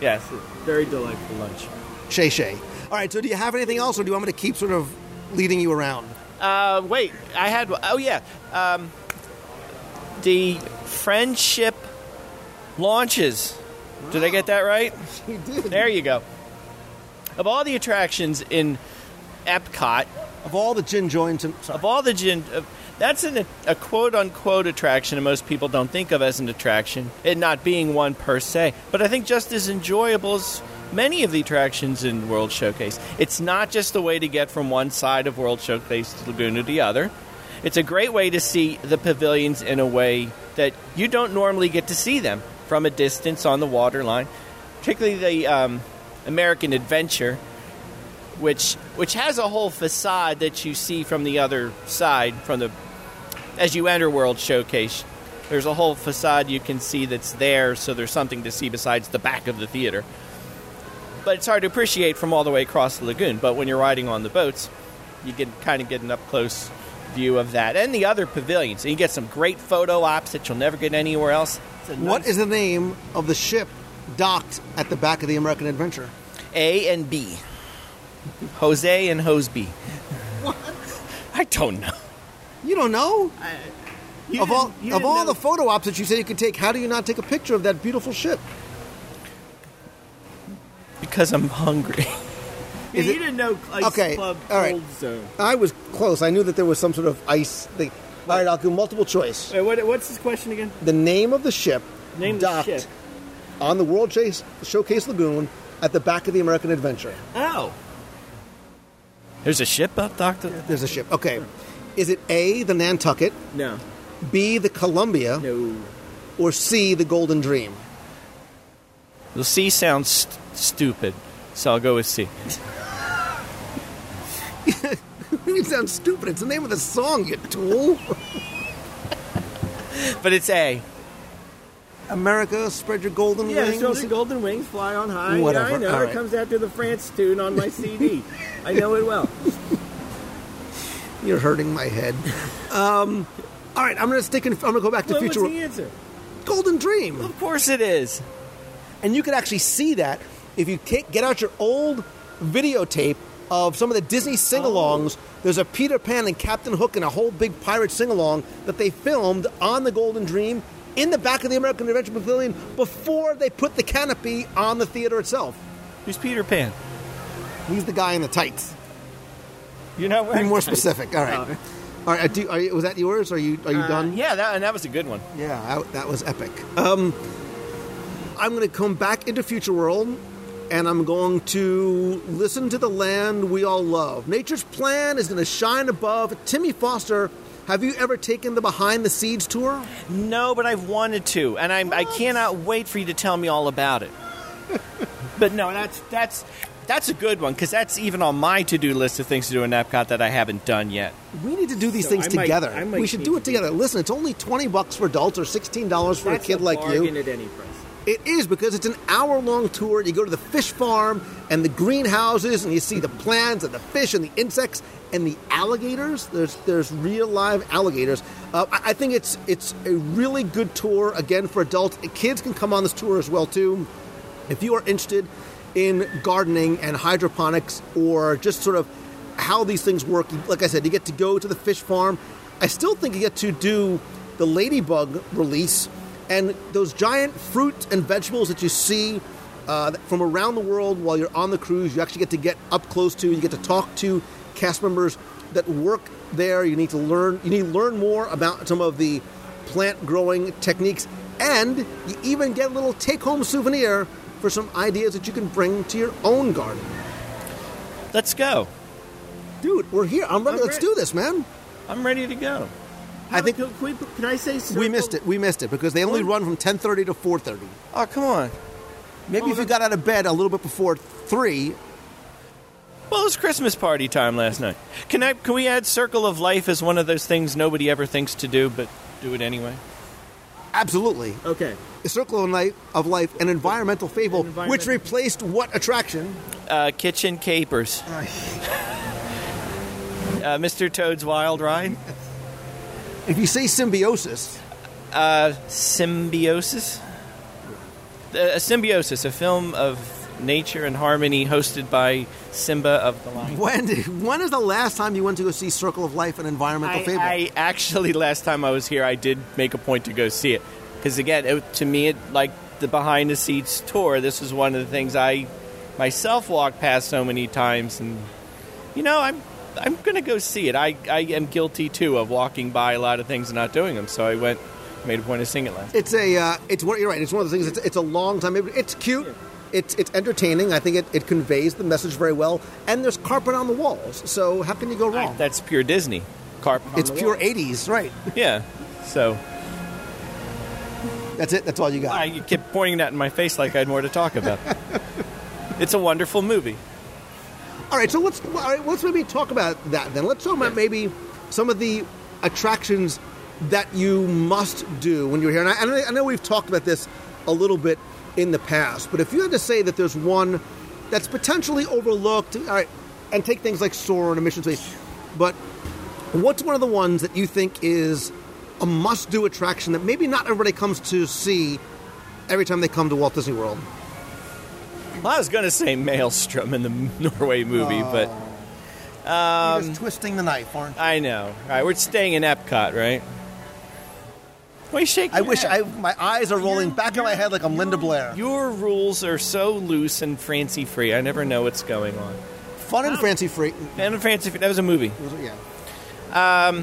yes. Very delightful lunch. Shay Shay. All right. So, do you have anything else, or do you want me to keep sort of leading you around? Uh, wait, I had. Oh yeah, um, the friendship launches. Did I get that right? (laughs) You did. There you go. Of all the attractions in Epcot, Of all the gin joints and sorry. of all the gin, uh, that's an, a quote unquote attraction, and most people don't think of as an attraction, it not being one per se. But I think just as enjoyable as many of the attractions in World Showcase. It's not just a way to get from one side of World Showcase to Lagoon to the other. It's a great way to see the pavilions in a way that you don't normally get to see them from a distance on the waterline, particularly the um, American Adventure which which has a whole facade that you see from the other side from the as you enter World Showcase. There's a whole facade you can see that's there, so there's something to see besides the back of the theater. But it's hard to appreciate from all the way across the lagoon. But when you're riding on the boats, you can kind of get an up close view of that and the other pavilions. And you get some great photo ops that you'll never get anywhere else. A What nice- is the name of the ship docked at the back of the American Adventure? A and B. Jose and Hoseby. What? I don't know. You don't know? You of all of all know- the photo ops that you said you could take, how do you not take a picture of that beautiful ship? Because I'm hungry. (laughs) Yeah, you it- didn't know Ice Okay, Club all right. Cold Zone. I was close. I knew that there was some sort of ice thing. All right, I'll do multiple choice. Wait, what, what's his question again? The name of the ship Name of the docked ship. on the World Chase Showcase Lagoon at the back of the American Adventure. Oh, There's a ship up, Doctor? There's a ship. Okay. Is it A, the Nantucket, no, B, the Columbia, no. or C, the Golden Dream? The C sounds st- stupid, so I'll go with C. (laughs) you sound stupid. It's the name of the song, you tool. But it's A. America, spread your golden Yeah, wings. so the golden wings fly on high. Whatever, Yeah, I know. all It right. comes after the France tune on my CD. I know it well. (laughs) You're hurting my head. um, all right, I'm going to stick in. I'm going to go back to What was future the answer? Golden Dream, Of course it is. and you can actually see that if you take, get out your old videotape of some of the Disney sing-alongs. There's a Peter Pan and Captain Hook and a whole big pirate sing-along that they filmed on the Golden Dream in the back of the American Adventure Pavilion before they put the canopy on the theater itself. Who's Peter Pan? He's the guy in the tights. You're not Be wearing more specific. All right. All right. Do, are you, was that yours? Are you are you Uh, done? Yeah, that, and that was a good one. Yeah, that, that was epic. Um, I'm going to come back into Future World, and I'm going to listen to the land we all love. Nature's plan is going to shine above. Timmy Foster, have you ever taken the Behind the Seeds tour? No, but I've wanted to, and I'm, I cannot wait for you to tell me all about it. (laughs) but no, that's that's that's a good one because that's even on my to-do list of things to do in Epcot that I haven't done yet. We need to do these So things I might- together. I might we should need do to it together. Listen, it's only 20 bucks for adults or $16 for a kid like you. at any price. It is because it's an hour long tour. You go to the fish farm and the greenhouses, and you see the plants and the fish and the insects and the alligators. There's there's real live alligators. Uh, I, I think it's it's a really good tour again for adults. Kids can come on this tour as well too. If you are interested in gardening and hydroponics or just sort of how these things work, like I said, you get to go to the fish farm. I still think you get to do the ladybug release and those giant fruit and vegetables that you see uh, from around the world while you're on the cruise. You actually get to get up close to. You get to talk to cast members that work there. You need to learn. You need to learn more about some of the plant growing techniques, and you even get a little take home souvenir for some ideas that you can bring to your own garden. Let's go. Dude, we're here. I'm ready. I'm Let's ready. do this, man. I'm ready to go. I think can, we, can I say we missed it. We missed it because they only run from 10:30 to 4:30. Oh, come on. Maybe Oh, if you got out of bed a little bit before three, Well, it was Christmas party time last night. Can I? Can we add Circle of Life as one of those things nobody ever thinks to do, but do it anyway? absolutely. Okay. The Circle of Life, of Life, an environmental fable, An environmental- which replaced what attraction? Uh, kitchen capers. Uh, Mr. Toad's Wild Ride. (laughs) If you say symbiosis, Uh, Symbiosis. A Symbiosis, a film of nature and harmony, hosted by Simba of the Lion. when when is the last time you went to go see Circle of Life, an environmental I, fable? I actually last time I was here, I did make a point to go see it because again, it, to me, it like the behind the scenes tour. This is one of the things I myself walked past so many times, and you know, I'm I'm gonna go see it. I I am guilty too of walking by a lot of things and not doing them. So I went, made a point of seeing it last. It's a uh, it's one you're right. It's one of the things. It's, it's a long time. It's cute. It's it's entertaining. I think it, it conveys the message very well. And there's carpet on the walls. So how can you go wrong? That's pure Disney. Carpet. on it's pure wall. '80s, right? Yeah. So That's it. That's all you got. I you kept pointing that in my face like I had more to talk about. (laughs) it's a wonderful movie. All right, so let's all right, let's maybe talk about that then. Let's talk about maybe some of the attractions that you must do when you're here. And I, I- know we've talked about this a little bit in the past, but if you had to say that there's one that's potentially overlooked, all right, and take things like Soarin' Mission Space, but what's one of the ones that you think is a must-do attraction that maybe not everybody comes to see every time they come to Walt Disney World? Well, I was going to say Maelstrom in the (laughs) Norway movie, but You're just twisting the knife, aren't you? I know. All right, we're staying in Epcot, right? Why you shaking? I your wish head? I my eyes are rolling back in my head like I'm Linda Blair. Your rules are so loose and fancy free. I never know what's going on. Fun and fancy free. And fancy free. That was a movie. Yeah.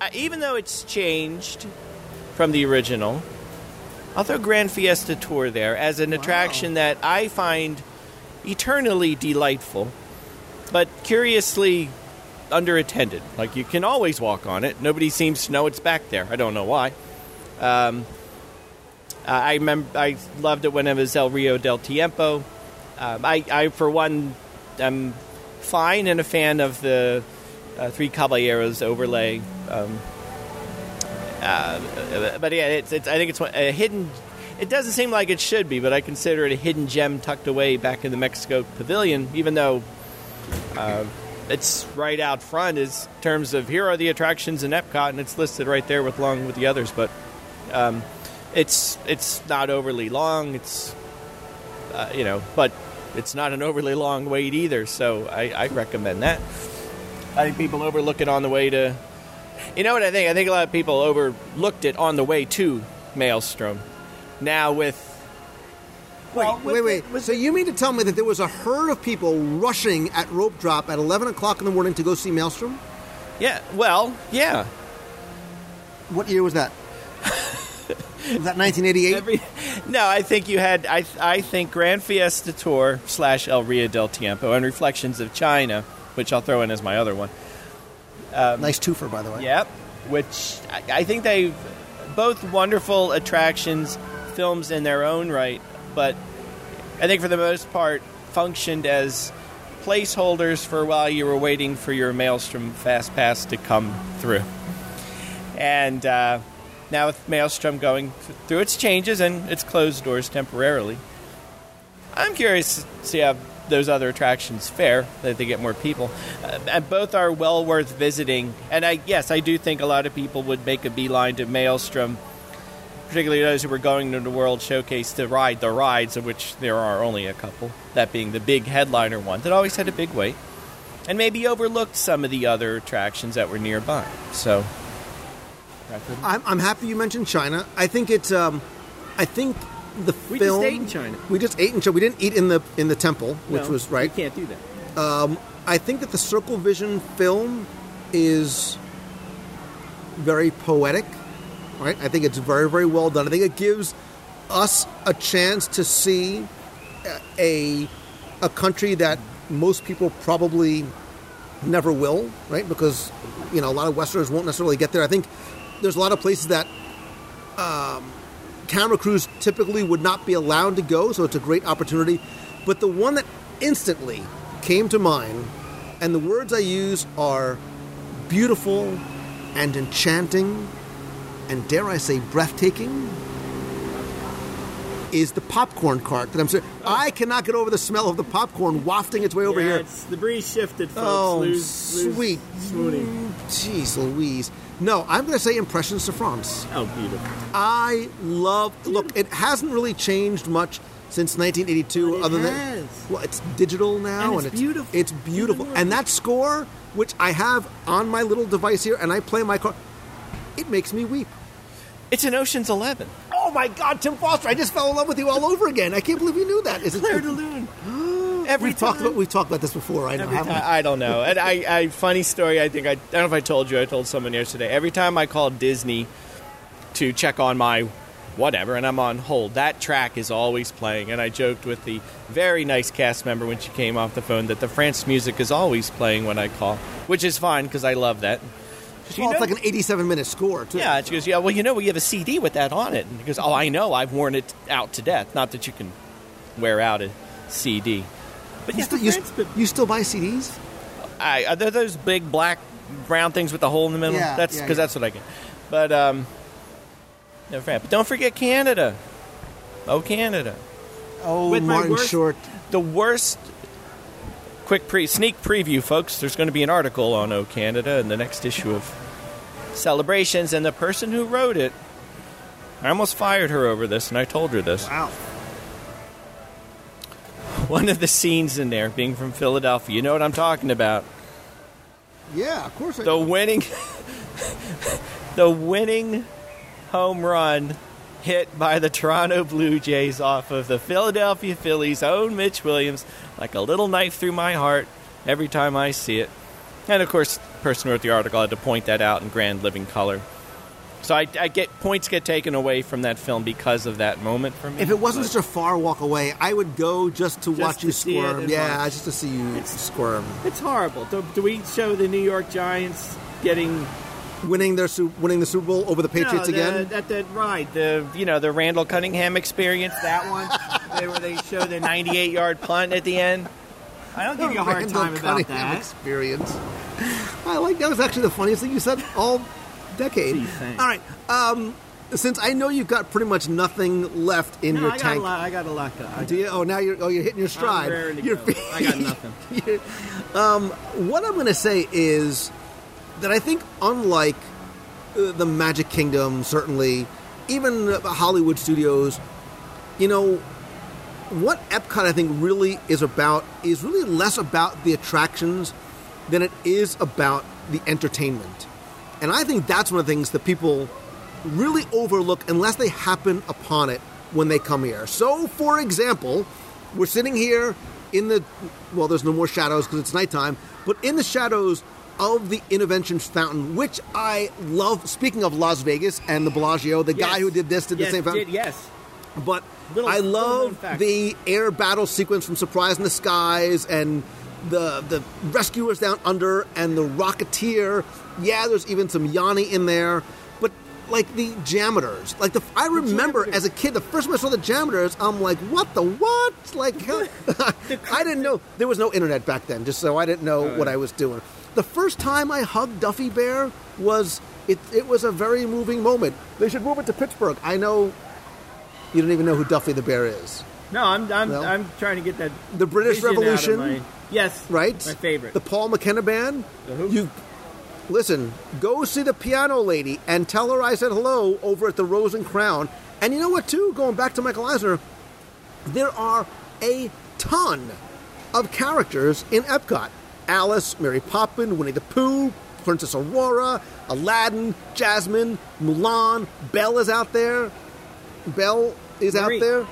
Uh, even though it's changed from the original, I'll throw Grand Fiesta Tour there as an attraction that I find eternally delightful, but curiously underattended. Like you can always walk on it. Nobody seems to know it's back there. I don't know why. Um, I remember I loved it when it was El Rio del Tiempo. Um, I, I, for one, am fine and a fan of the uh, Three Caballeros overlay. Um, Uh, but yeah, it's, it's I think it's a hidden. It doesn't seem like it should be, but I consider it a hidden gem tucked away back in the Mexico Pavilion, even though uh, it's right out front. Is terms of here are the attractions in Epcot, and it's listed right there with along with the others. But um, it's it's not overly long. It's uh, you know, but it's not an overly long wait either. So I, I recommend that. I think people overlook it on the way to. You know what I think? I think a lot of people overlooked it on the way to Maelstrom. Now with Wait, wait, wait. So you mean to tell me that there was a herd of people rushing at rope drop at 11 o'clock in the morning to go see Maelstrom? yeah, well, yeah. What year was that? (laughs) was that 1988? Every, no, I think you had. I I think Grand Fiesta Tour slash El Rio del Tiempo and Reflections of China, which I'll throw in as my other one. Nice twofer, by the way. Yep. Which I, I think they both wonderful attractions, films in their own right, but I think for the most part functioned as placeholders for while you were waiting for your Maelstrom Fast Pass to come through. And uh, now with Maelstrom going through its changes and its closed doors temporarily, I'm curious to see how those other attractions fare. That they get more people, uh, and both are well worth visiting. And I yes, I do think a lot of people would make a beeline to Maelstrom, particularly those who were going to the World Showcase to ride the rides, of which there are only a couple. That being the big headliner one that always had a big wait, and maybe overlooked some of the other attractions that were nearby. So. I'm, I'm happy you mentioned China. I think it's. Um, I think the We just film. ate in China. We just ate in China. We didn't eat in the in the temple, which No, was right. You can't do that. I think that the Circle Vision film is very poetic, right? I think it's very, very well done. I think it gives us a chance to see a a country that most people probably never will, right? Because you know a lot of Westerners won't necessarily get there. I think there's a lot of places that um, camera crews typically would not be allowed to go, so it's a great opportunity. But the one that instantly came to mind, and the words I use are beautiful and enchanting, and dare I say breathtaking, is the popcorn cart that I'm saying. I cannot get over the smell of the popcorn wafting its way over yeah, here. The breeze shifted, folks. Oh, lose, lose sweet. swooning. Jeez Louise. No, I'm going to say Impressions de France. Oh, beautiful. I love. Look, it hasn't really changed much since 1982. But it other has. than well, it's digital now, And it's beautiful. It's beautiful, and that score, which I have on my little device here, and I play my car, it makes me weep. It's an Ocean's Eleven. Oh my God, Tim Foster! I just fell in love with you all over again. I can't believe you knew that. Is it Claire. Every We've talked about we've talked about this before. I know. Time. I don't know. And I, I, funny story. I think I, I don't know if I told you. I told someone yesterday. Every time I call Disney to check on my whatever, and I'm on hold, that track is always playing. And I joked with the very nice cast member when she came off the phone that the France music is always playing when I call, which is fine because I love that. Well, it's know- like an 87 minute score too. yeah, she goes, yeah. Well, you know, we have a CD with that on it. And he goes, oh, I know. I've worn it out to death. Not that you can wear out a CD, but You, yeah, still, you, France- but- you still buy CDs? I, are there those big black brown things with the hole in the middle? Yeah, that's yeah, because yeah. that's what I get. But um, no, France. But don't forget Canada. Oh, Canada. Oh, With Martin worst- Short. The worst. Quick pre sneak preview, folks. There's going to be an article on Oh Canada in the next issue of Celebrations, and the person who wrote it, I almost fired her over this, and I told her this. Wow. (laughs) One of the scenes in there, being from Philadelphia, you know what I'm talking about. Yeah, of course. I the winning (laughs) the winning home run hit by the Toronto Blue Jays off of the Philadelphia Phillies own Mitch Williams like a little knife through my heart every time I see it. And of course, the person who wrote the article had to point that out in grand living color. So I, I get points get taken away from that film because of that moment for me. If it wasn't But- such a far walk away, I would go just to watch to you squirm. Yeah, watch. just to see you it's, squirm. It's horrible. Do, do we show the New York Giants getting Winning their winning the Super Bowl over the Patriots no, the- again. at that ride? the you know the Randall Cunningham experience, that one, they, (laughs) where they show the 98 yard punt at the end. I don't give you a hard Randall time about Cunningham that. experience. I like that was actually the funniest thing you said all decade. All right. Um, since I know you've got pretty much nothing left in No, your I got tank. a lot. I got a lot. I Do you? Oh, now you're. Oh, you're hitting your stride. raring to You're go. I got nothing. (laughs) Um, what I'm going to say is that I think, unlike uh, the Magic Kingdom, certainly, even Hollywood studios, you know, what Epcot I think really is about is really less about the attractions than it is about the entertainment. And I think that's one of the things that people really overlook unless they happen upon it when they come here. So, for example, we're sitting here in the well, there's no more shadows because it's nighttime, but in the shadows of the Innoventions Fountain, which I love. Speaking of Las Vegas and the Bellagio, the guy who did this did yes, the same fountain. Did, yes. But Little- I love the air battle sequence from Surprise in the Skies and the the rescuers down under and the Rocketeer. Yeah, there's even some Yanni in there, but like the JAMMitors, like the I remember JAMMitors. as a kid, the first time I saw the JAMMitors, I'm like, what the what? Like, (laughs) (laughs) I didn't know there was no internet back then, just so I didn't know what I was doing. The first time I hugged Duffy Bear was it. It was a very moving moment. They should move it to Pittsburgh. I know you don't even know who Duffy the Bear is, No, I'm I'm, No? I'm trying to get that. The British vision out of Revolution? my- yes. right? My favorite. The Paul McKenna band. The who? You listen. Go see the piano lady and tell her I said hello over at the Rose and Crown. And you know what? Too going back to Michael Eisner, there are a ton of characters in Epcot. Alice, Mary Poppins, Winnie the Pooh, Princess Aurora, Aladdin, Jasmine, Mulan. Belle is out there. Belle is Marie. out there.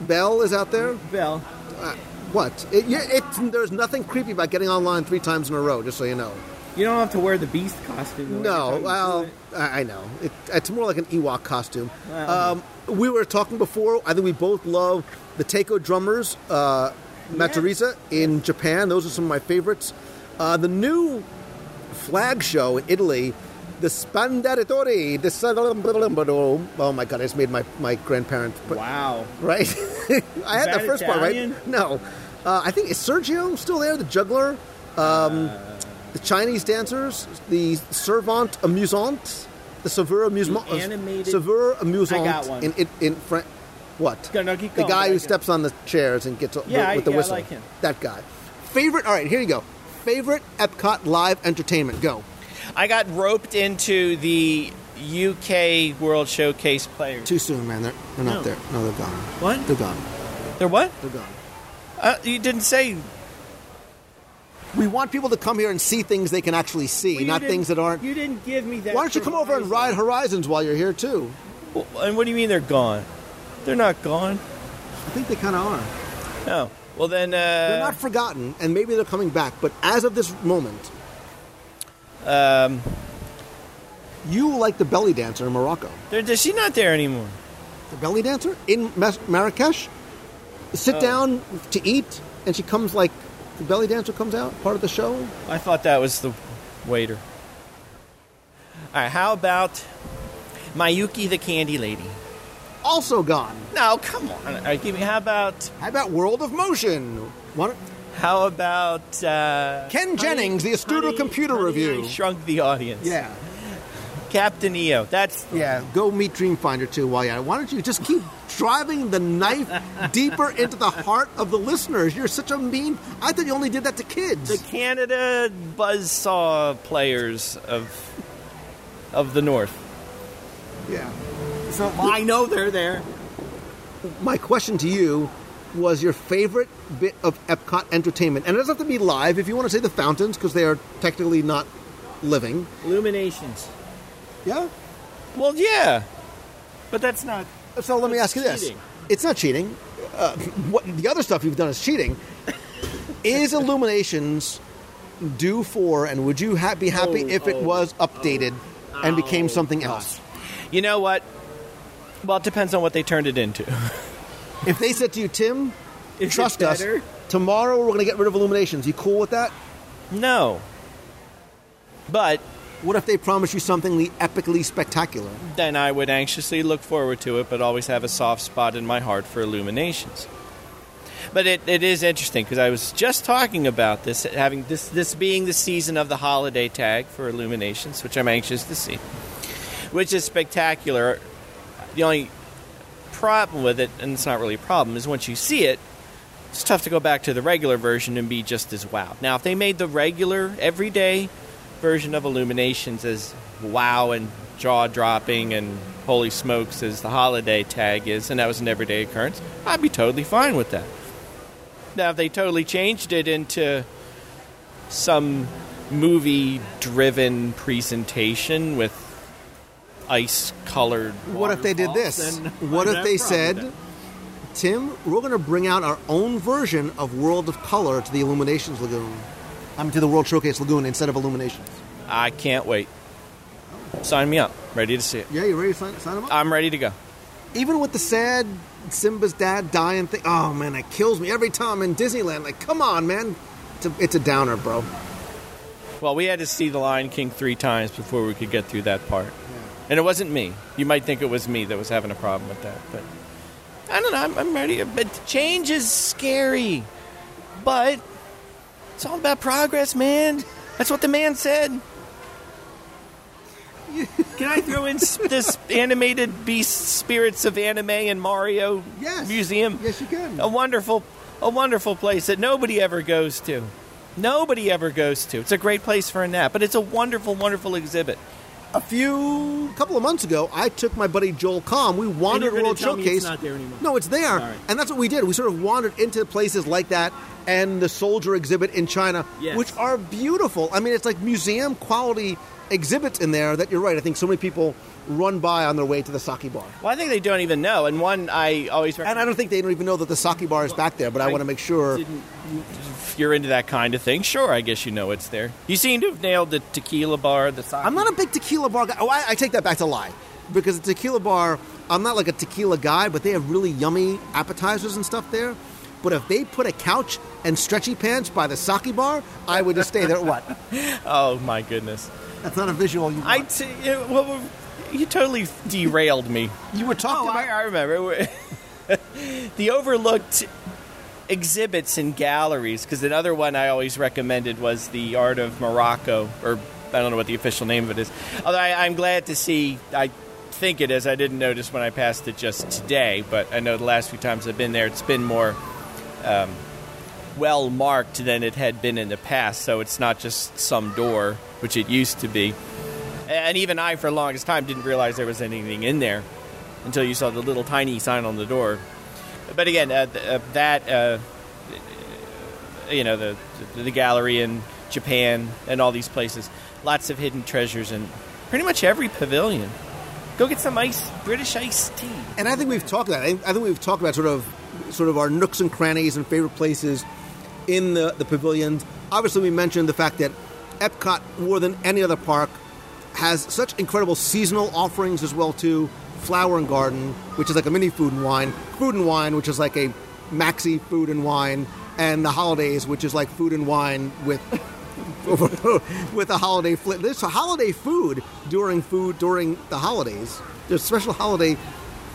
Belle is out there. Bell. Uh, what? It, yeah, it, there's nothing creepy about getting online three times in a row, just so you know. You don't have to wear the Beast costume. No, every time you well. I know. It, it's more like an Ewok costume. Um, we were talking before, I think we both love the Taiko drummers, uh, Matsuriza in Japan. Those are some of my favorites. Uh, the new flag show in Italy, the Spandatori. The Oh my god, I just made my, my grandparents put, Wow. right? (laughs) I had that the first part right. No, uh, I think is Sergio still there? The juggler, um, the Chinese dancers, the servant amusant, the sauveur amusement, The animated- sauveur amusant I got one. in in, in Fran- What? No, keep the guy who steps on the chairs and gets Yeah, I- with the yeah, I whistle. like him. That guy. Favorite. All right, here you go. Favorite Epcot live entertainment. Go. I got roped into the UK World Showcase players. Too soon, man. They're, they're not No. there. No, they're gone. What? They're gone. They're what? They're gone. Uh, you didn't say. We want people to come here and see things they can actually see, Well, not things that aren't. You didn't give me that. Why don't you come over and ride Horizons while you're here too? Well, And what do you mean they're gone? They're not gone. I think they kind of are. No. Well then, uh, They're not forgotten, and maybe they're coming back. But as of this moment, um, you like the belly dancer in Morocco. they're, is she not there anymore? The belly dancer in Marrakesh. Sit Oh. down to eat, and she comes like the belly dancer comes out part of the show. I thought that was the waiter. All right. How about Miyuki the Candy Lady? Also gone. No, come on. All right, give me. How about How about World of Motion? What? how about uh, Ken Jennings, the Astuto Honey- Computer Honey, Review. I shrunk the audience. Yeah. Captain EO. That's Yeah, go meet Dreamfinder too while you're at it. Why don't you just keep driving the knife (laughs) deeper into the heart of the listeners? You're such a mean. I thought you only did that to kids. the Canada buzzsaw players of of the North. yeah. So I know they're there. My question to you was your favorite bit of Epcot entertainment, and it doesn't have to be live. If you want to say the fountains, because they are technically not living. Illuminations. Yeah. Well, yeah, but that's not. So let me ask you this: cheating. It's not cheating. Uh, what the other stuff you've done is cheating. is (laughs) Illuminations due for, and would you ha- be happy Oh, if it oh, was updated and became Oh, something else? You know what? Well, it depends on what they turned it into. (laughs) If they said to you, Tim, Is it trust us, better? tomorrow we're going to get rid of Illuminations. You cool with that? no, but What if they promise you something epically spectacular? then I would anxiously look forward to it, but always have a soft spot in my heart for Illuminations. But it, it is interesting because I was just talking about this, having this this being the season of the holiday tag for Illuminations, which I'm anxious to see. which is spectacular. The only problem with it, and it's not really a problem, is once you see it, it's tough to go back to the regular version and be just as wow. Now, if they made the regular, everyday version of Illuminations as wow and jaw dropping and holy smokes as the holiday tag is, and that was an everyday occurrence, I'd be totally fine with that. Now, if they totally changed it into some movie driven presentation with ice colored. What if they did this? What if they said, Tim, we're going to bring out our own version of World of Color to the Illuminations Lagoon? I mean, to the World Showcase Lagoon instead of Illuminations. I can't wait. Sign me up. Ready to see it. Yeah, you ready to sign, sign them up? I'm ready to go. Even with the sad Simba's dad dying thing, oh man, that kills me every time I'm in Disneyland. Like, come on, man. It's a, it's a downer, bro. Well, we had to see The Lion King three times before we could get through that part. And it wasn't me. You might think it was me that was having a problem with that, but I don't know. I'm, I'm ready. But change is scary, but it's all about progress, man. That's what the man said. Can I throw in this animated beast spirits of anime and Mario Yes. museum? Yes, you can. A wonderful, a wonderful place that nobody ever goes to. Nobody ever goes to. It's a great place for a nap, but it's a wonderful, wonderful exhibit. A few couple of months ago, I took my buddy Joel Comm. We wandered World Showcase. it's not there anymore. No, it's there, right. and that's what we did. We sort of wandered into places like that and the Soldier exhibit in China, Yes. which are beautiful. I mean, it's like museum quality exhibits in there. That you're right. I think so many people run by on their way to the sake bar, Well, I think they don't even know. And one I always and I don't think they don't even know that the sake bar is back there. But I, want to make sure. if you're into that kind of thing, sure, I guess you know it's there. You seem to have nailed the tequila bar, the sake. I'm not a big tequila bar guy. Oh, I, I take that back to lie. Because the tequila bar, I'm not like a tequila guy, but they have really yummy appetizers and stuff there. But if they put a couch and stretchy pants by the sake bar, I would just stay there. What? (laughs) Oh my goodness! That's not a visual you. I t- you, well, you totally derailed me. you were talking Oh, about. I, I remember (laughs) the overlooked exhibits and galleries. Because another one I always recommended was the Art of Morocco, or I don't know what the official name of it is. Although I, I'm glad to see. I think it is. I didn't notice when I passed it just today, but I know the last few times I've been there, it's been more um, well marked than it had been in the past. So it's not just some door, which it used to be. And even I, for the longest time, didn't realize there was anything in there until you saw the little tiny sign on the door. But again, uh, th- uh, that uh, you know the, the gallery in Japan and all these places, lots of hidden treasures in pretty much every pavilion. Go get some ice British iced tea. and I think we've talked about. I think we've talked about sort of, sort of our nooks and crannies and favorite places in the the pavilions. Obviously, we mentioned the fact that Epcot, more than any other park, has such incredible seasonal offerings as well too. Flower and Garden, which is like a mini food and wine, Food and Wine, which is like a maxi food and wine, and the holidays, which is like food and wine with (laughs) with a holiday flip. There's holiday food during food during the holidays. There's special holiday.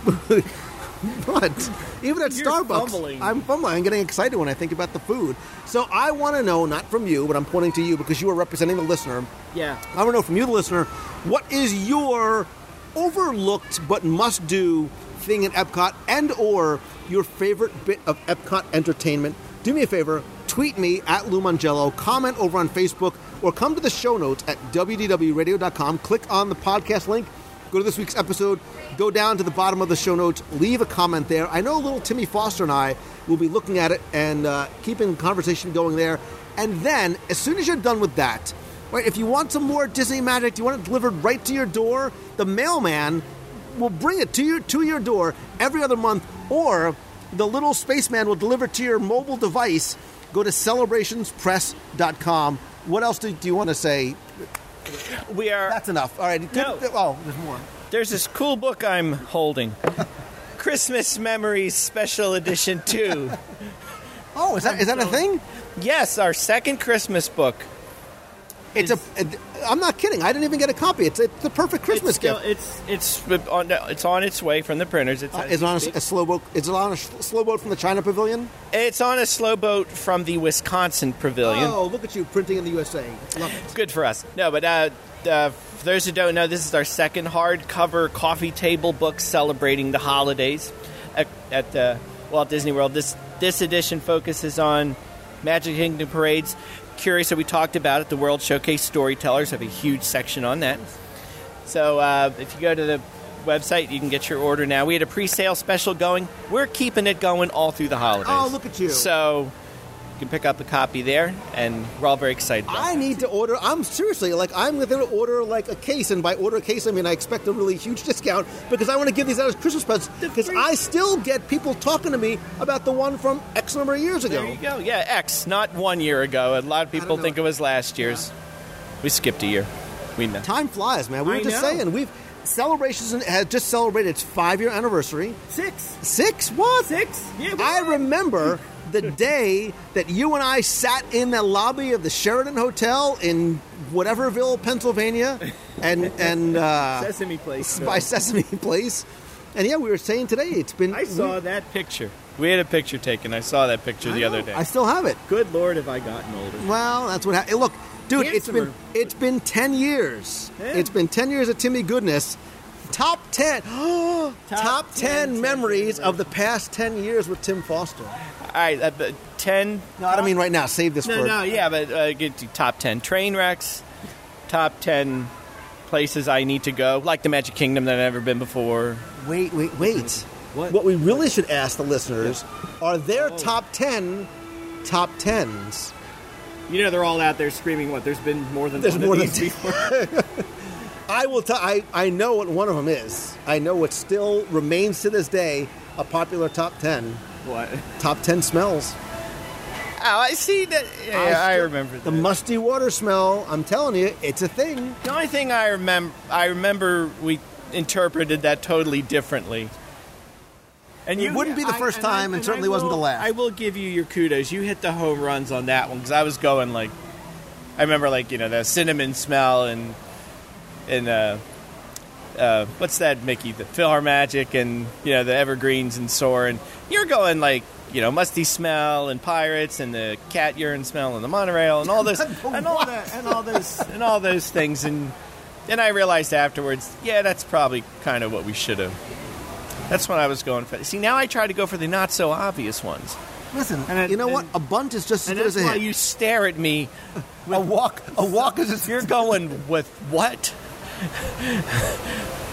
(laughs) (laughs) but even at You're Starbucks, fumbling. I'm fumbling. I'm getting excited when I think about the food. So I want to know, not from you, but I'm pointing to you because you are representing the listener. Yeah. I want to know from you, the listener, what is your overlooked but must-do thing at Epcot, and or your favorite bit of Epcot entertainment? Do me a favor, tweet me at Lou Mongello, comment over on Facebook, or come to the show notes at wdwradio.com. Click on the podcast link. Go to this week's episode. Go down to the bottom of the show notes. Leave a comment there. I know little Timmy Foster and I will be looking at it and uh, keeping conversation going there. And then, as soon as you're done with that, right, if you want some more Disney magic, you want it delivered right to your door, the mailman will bring it to your to your door every other month, or the little spaceman will deliver it to your mobile device. Go to celebrationspress.com. What else do, do you want to say? We are. That's enough. All right. No. Oh, there's more. There's this cool book I'm holding. (laughs) Christmas Memories Special Edition 2. Oh, is that is that a thing? Yes, our second Christmas book. It's a. I'm not kidding. I didn't even get a copy. It's it's the perfect Christmas it's still, gift. It's it's on it's on its way from the printers. It's Uh, is it on a, a slow boat? Is it on a slow boat from the China Pavilion? it's on a slow boat from the Wisconsin Pavilion. Oh, look at you printing in the USA. Love it. Good for us. No, but uh, uh, for those who don't know, this is our second hardcover coffee table book celebrating the holidays at, at uh, Walt Disney World. This this edition focuses on Magic Kingdom parades. Curious that we talked about it. The World Showcase Storytellers have a huge section on that. So uh, if you go to the website, you can get your order now. We had a pre-sale special going. We're keeping it going all through the holidays. Oh, look at you. So you can pick up a copy there, and we're all very excited. I that. need to order. I'm seriously like I'm going to order like a case, and by order a case, I mean I expect a really huge discount because I want to give these out as Christmas presents. Because I still get people talking to me about the one from X number of years ago. There you go. Yeah, X, not one year ago. A lot of people think it was last year's. We skipped a year. We know. Time flies, man. We were I just know. saying we've celebrations has just celebrated its five year anniversary. Six. Six? What? Six? Yeah. I remember (laughs) the day that you and I sat in the lobby of the Sheraton Hotel in whateverville, Pennsylvania, and and uh, Sesame Place. by Sesame (laughs) Place. And yeah, we were saying today it's been. I saw that. Picture. We had a picture taken. I saw that picture the other day. I still have it. Good Lord, have I gotten older? Well, that's what. Ha- look, dude, it's been it's been ten years. Yeah. It's been ten years of Timmy Goodness. Top ten. (gasps) Top, 10, 10 memories of the past ten years with Tim Foster. All right, uh, but ten. No, I don't mean right now. Save this No, for. no, no, yeah, but uh, get to top ten train wrecks, top ten places I need to go, like the Magic Kingdom that I've never been before. Wait, wait, wait. What? What we really should ask the listeners are their top ten top tens. You know they're all out there screaming. What? There's been more than There's one more of than these (laughs) before. I will tell. I I know what one of them is. I know what still remains to this day a popular top ten. What? Top ten smells. Oh, I see that. Yeah, I, still- remember the musty water smell. I'm telling you, it's a thing. The only thing I remember, I remember we interpreted that totally differently. And It wouldn't be the first I- time, and certainly I wasn't the last. I will give you your kudos. You hit the home runs on that one because I was going like, I remember like you know the cinnamon smell and and uh, uh, what's that Mickey the Philharmagic and you know the evergreens and Soarin' you're going like you know musty smell and pirates and the cat urine smell and the monorail and all this (laughs) and all that and all those and all those things and then I realized afterwards, yeah, that's probably kind of what we should have. That's what I was going for. See, now I try to go for the not so obvious ones. Listen, And you know what? A bunt is just as And good that's as a why hit. you stare at me. a walk, a walk is. (laughs) You're going with what?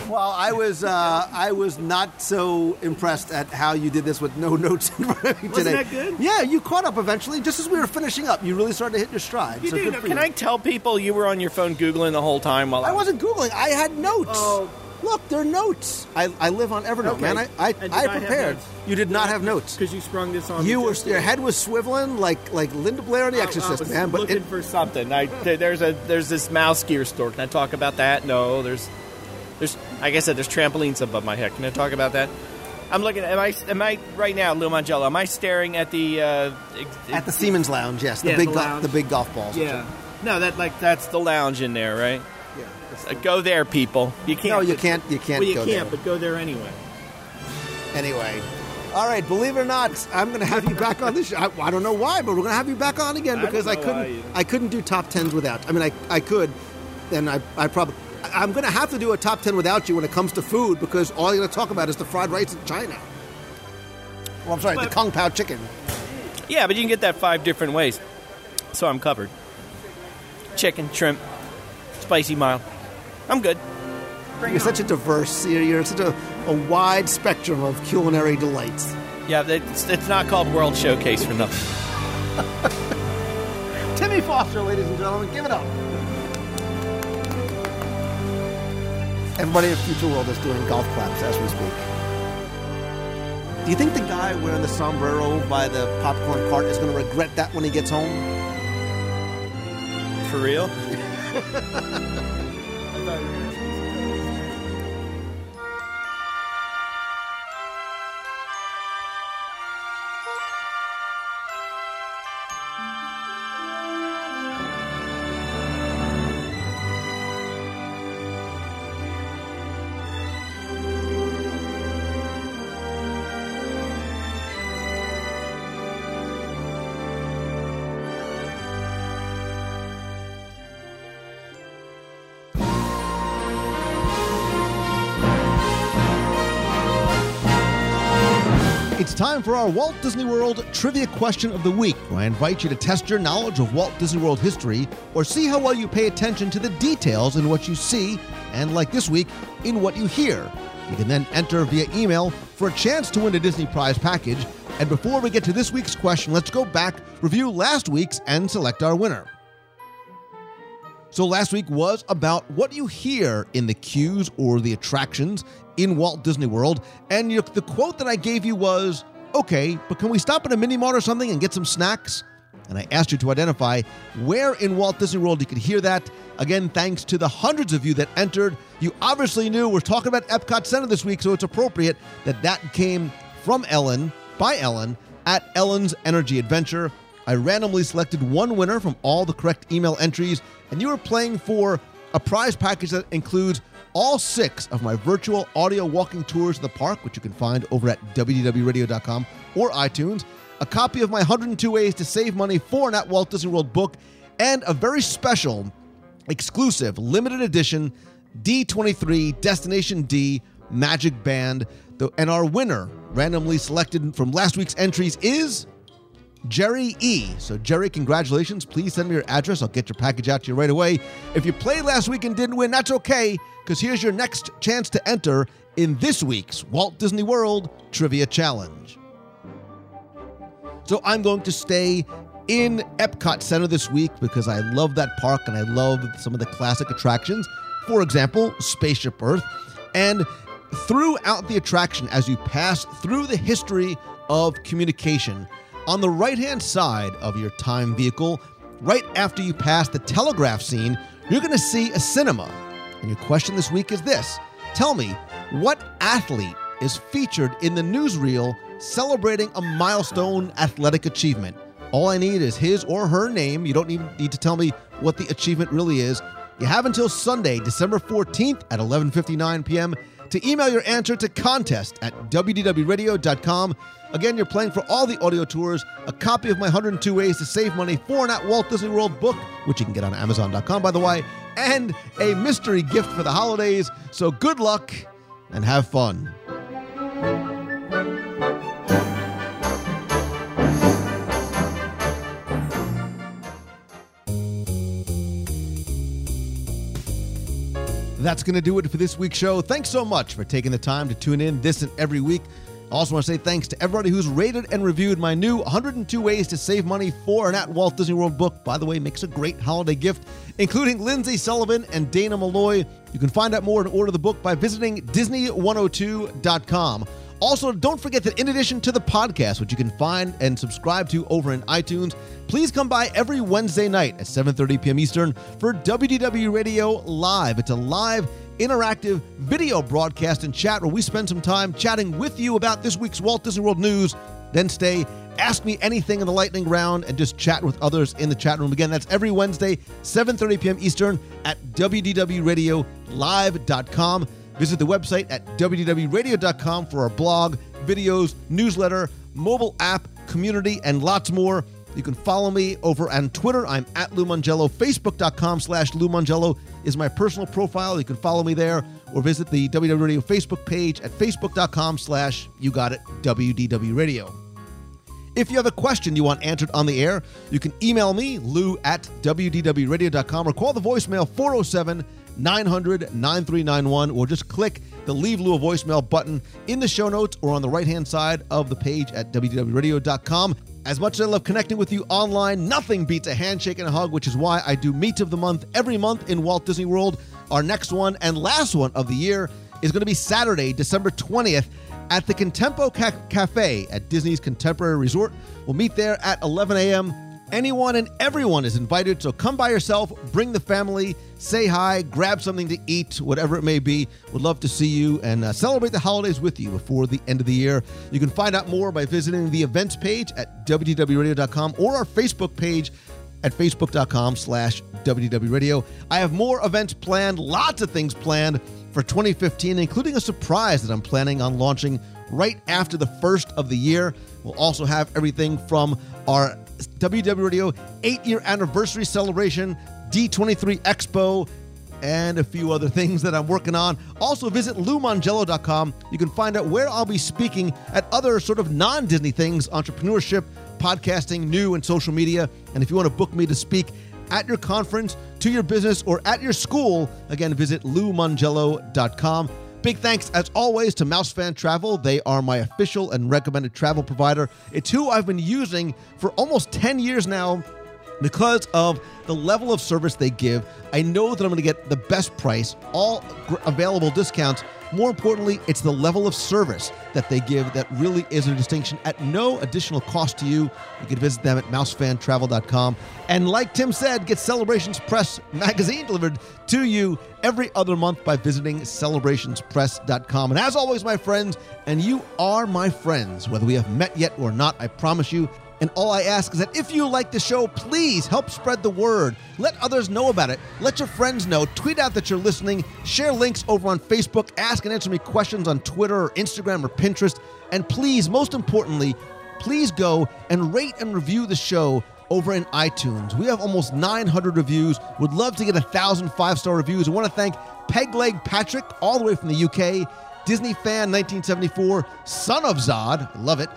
Well, I was, uh, I was not so impressed at how you did this with no notes in front of me Wasn't today. that good? Yeah, you caught up eventually, just as we were finishing up. You really started to hit your stride. You so do for Can you. I tell people you were on your phone googling the whole time while I, I wasn't googling. I had notes. Oh. Look, they're notes. I, I live on Evernote, Okay. man. I, I, I I prepared. You did not have notes. Because you sprung this on. You were your head was swiveling like like Linda Blair in The I- I Exorcist, was man. But looking it, for something. I there's a there's this mouse gear store. Can I talk about that? No, there's there's like I said, there's trampolines above my head. Can I talk about that? I'm looking. Am I am I right now, Lou Mongello? Am I staring at the uh, ex- at the Siemens Lounge, yes, the Yeah, big the go- the big golf balls. Yeah. No, that like that's the lounge in there, right? Uh, go there, people. You can't. no, you can't. You can't Well, you go can't, there. but go there anyway. Anyway, all right. Believe it or not, I'm going to have you back on the show. I, I don't know why, but we're going to have you back on again because I, know couldn't. I couldn't do top tens without. I mean, I I could, and I I probably. I'm going to have to do a top ten without you when it comes to food because all you're going to talk about is the fried rice in China. Well, I'm sorry, the But- Kung Pao chicken. Yeah, but you can get that five different ways. So I'm covered. Chicken, shrimp, spicy mild. I'm good. You're such a diverse. You're, you're such a, a wide spectrum of culinary delights. Yeah, it's, it's not called World Showcase for nothing. (laughs) Timmy Foster, ladies and gentlemen, give it up. Everybody in Future World is doing golf claps as we speak. Do you think the guy wearing the sombrero by the popcorn cart is going to regret that when he gets home? For real? (laughs) phone. It's time for our Walt Disney World Trivia Question of the Week, where I invite you to test your knowledge of Walt Disney World history or see how well you pay attention to the details in what you see and, like this week, in what you hear. You can then enter via email for a chance to win a Disney Prize package. And before we get to this week's question, let's go back, review last week's, and select our winner. So, last week was about what you hear in the queues or the attractions in Walt Disney World. And you, the quote that I gave you was, okay, but can we stop at a mini mart or something and get some snacks? And I asked you to identify where in Walt Disney World you could hear that. Again, thanks to the hundreds of you that entered. You obviously knew we're talking about Epcot Center this week, so it's appropriate that that came from Ellen, by Ellen, at Ellen's Energy Adventure. I randomly selected one winner from all the correct email entries, and you are playing for a prize package that includes all six of my virtual audio walking tours of the park, which you can find over at wdwradio.com or iTunes, a copy of my 102 Ways to Save Money for an at Walt Disney World book, and a very special, exclusive, limited edition D23 Destination D Magic Band. And our winner, randomly selected from last week's entries, is Jerry E. So, Jerry, congratulations. Please send me your address. I'll get your package out to you right away. If you played last week and didn't win, that's okay, because here's your next chance to enter in this week's Walt Disney World Trivia Challenge. So, I'm going to stay in Epcot Center this week because I love that park and I love some of the classic attractions. For example, Spaceship Earth. And throughout the attraction, as you pass through the history of communication, on the right hand side of your time vehicle, right after you pass the telegraph scene, you're going to see a cinema. And your question this week is this Tell me, what athlete is featured in the newsreel celebrating a milestone athletic achievement? All I need is his or her name. You don't even need to tell me what the achievement really is. You have until Sunday, December 14th at 11:59 p.m. to email your answer to contest at wdwradio.com. Again, you're playing for all the audio tours, a copy of my 102 Ways to Save Money for an at Walt Disney World book, which you can get on Amazon.com, by the way, and a mystery gift for the holidays. So good luck and have fun. That's going to do it for this week's show. Thanks so much for taking the time to tune in this and every week. I also want to say thanks to everybody who's rated and reviewed my new 102 Ways to Save Money for an at Walt Disney World book. By the way, makes a great holiday gift, including Lindsay Sullivan and Dana Malloy. You can find out more and order the book by visiting Disney102.com. Also, don't forget that in addition to the podcast, which you can find and subscribe to over in iTunes, please come by every Wednesday night at 7:30 p.m. Eastern for WDW Radio Live. It's a live interactive video broadcast and chat where we spend some time chatting with you about this week's Walt Disney World news. Then stay, ask me anything in the lightning round, and just chat with others in the chat room. Again, that's every Wednesday, 7:30 p.m. Eastern at WDWRadioLive.com. Visit the website at wdwradio.com for our blog, videos, newsletter, mobile app, community, and lots more. You can follow me over on Twitter. I'm at Lou Mongello. Facebook.com slash Lou Mongello is my personal profile. You can follow me there or visit the WDW Radio Facebook page at facebook.com slash you got it WDW Radio. If you have a question you want answered on the air, you can email me, lou at wdwradio.com, or call the voicemail 407 900 9391, or just click the Leave Lou a voicemail button in the show notes or on the right hand side of the page at wdwradio.com. As much as I love connecting with you online, nothing beats a handshake and a hug, which is why I do Meet of the Month every month in Walt Disney World. Our next one and last one of the year is going to be Saturday, December 20th at the Contempo Ca- Cafe at Disney's Contemporary Resort. We'll meet there at 11 a.m. Anyone and everyone is invited, so come by yourself, bring the family, say hi, grab something to eat, whatever it may be. Would love to see you and uh, celebrate the holidays with you before the end of the year. You can find out more by visiting the events page at wdwradio.com or our Facebook page at facebook.com slash wdwradio. I have more events planned, lots of things planned for 2015, including a surprise that I'm planning on launching right after the first of the year. We'll also have everything from our WDW Radio eight year anniversary celebration, D23 Expo, and a few other things that I'm working on. Also, visit LouMongello.com. You can find out where I'll be speaking at other sort of non Disney things entrepreneurship, podcasting, new, and social media. And if you want to book me to speak at your conference, to your business, or at your school, again, visit LouMongello.com. Big thanks, as always, to MouseFan Travel. They are my official and recommended travel provider. It's who I've been using for almost 10 years now because of the level of service they give. I know that I'm going to get the best price, all available discounts. More importantly, it's the level of service that they give that really is a distinction at no additional cost to you. You can visit them at mousefantravel.com. And like Tim said, get Celebrations Press magazine delivered to you every other month by visiting celebrationspress.com. And as always, my friends, and you are my friends, whether we have met yet or not, I promise you, and all I ask is that if you like the show, please help spread the word. Let others know about it. Let your friends know. Tweet out that you're listening. Share links over on Facebook. Ask and answer me questions on Twitter or Instagram or Pinterest. And please, most importantly, please go and rate and review the show over in iTunes. We have almost 900 reviews. Would love to get a thousand five star reviews. I want to thank Pegleg Patrick, all the way from the UK, Disney fan 1974, son of Zod, love it,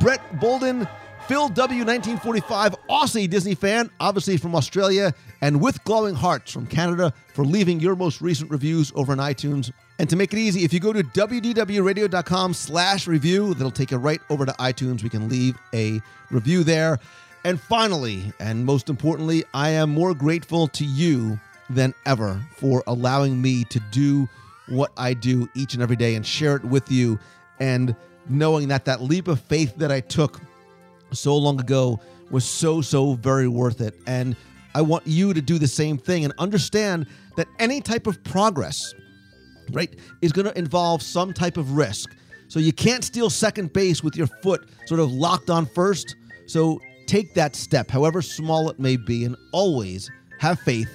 Brett Bolden, Phil W. 1945, Aussie Disney fan, obviously from Australia, and with glowing hearts from Canada for leaving your most recent reviews over on iTunes. And to make it easy, if you go to wdwradio.com slash review, that'll take you right over to iTunes. We can leave a review there. And finally, and most importantly, I am more grateful to you than ever for allowing me to do what I do each and every day and share it with you. And knowing that that leap of faith that I took so long ago was so, so very worth it. And I want you to do the same thing and understand that any type of progress, right, is going to involve some type of risk. So you can't steal second base with your foot sort of locked on first. So take that step, however small it may be, and always have faith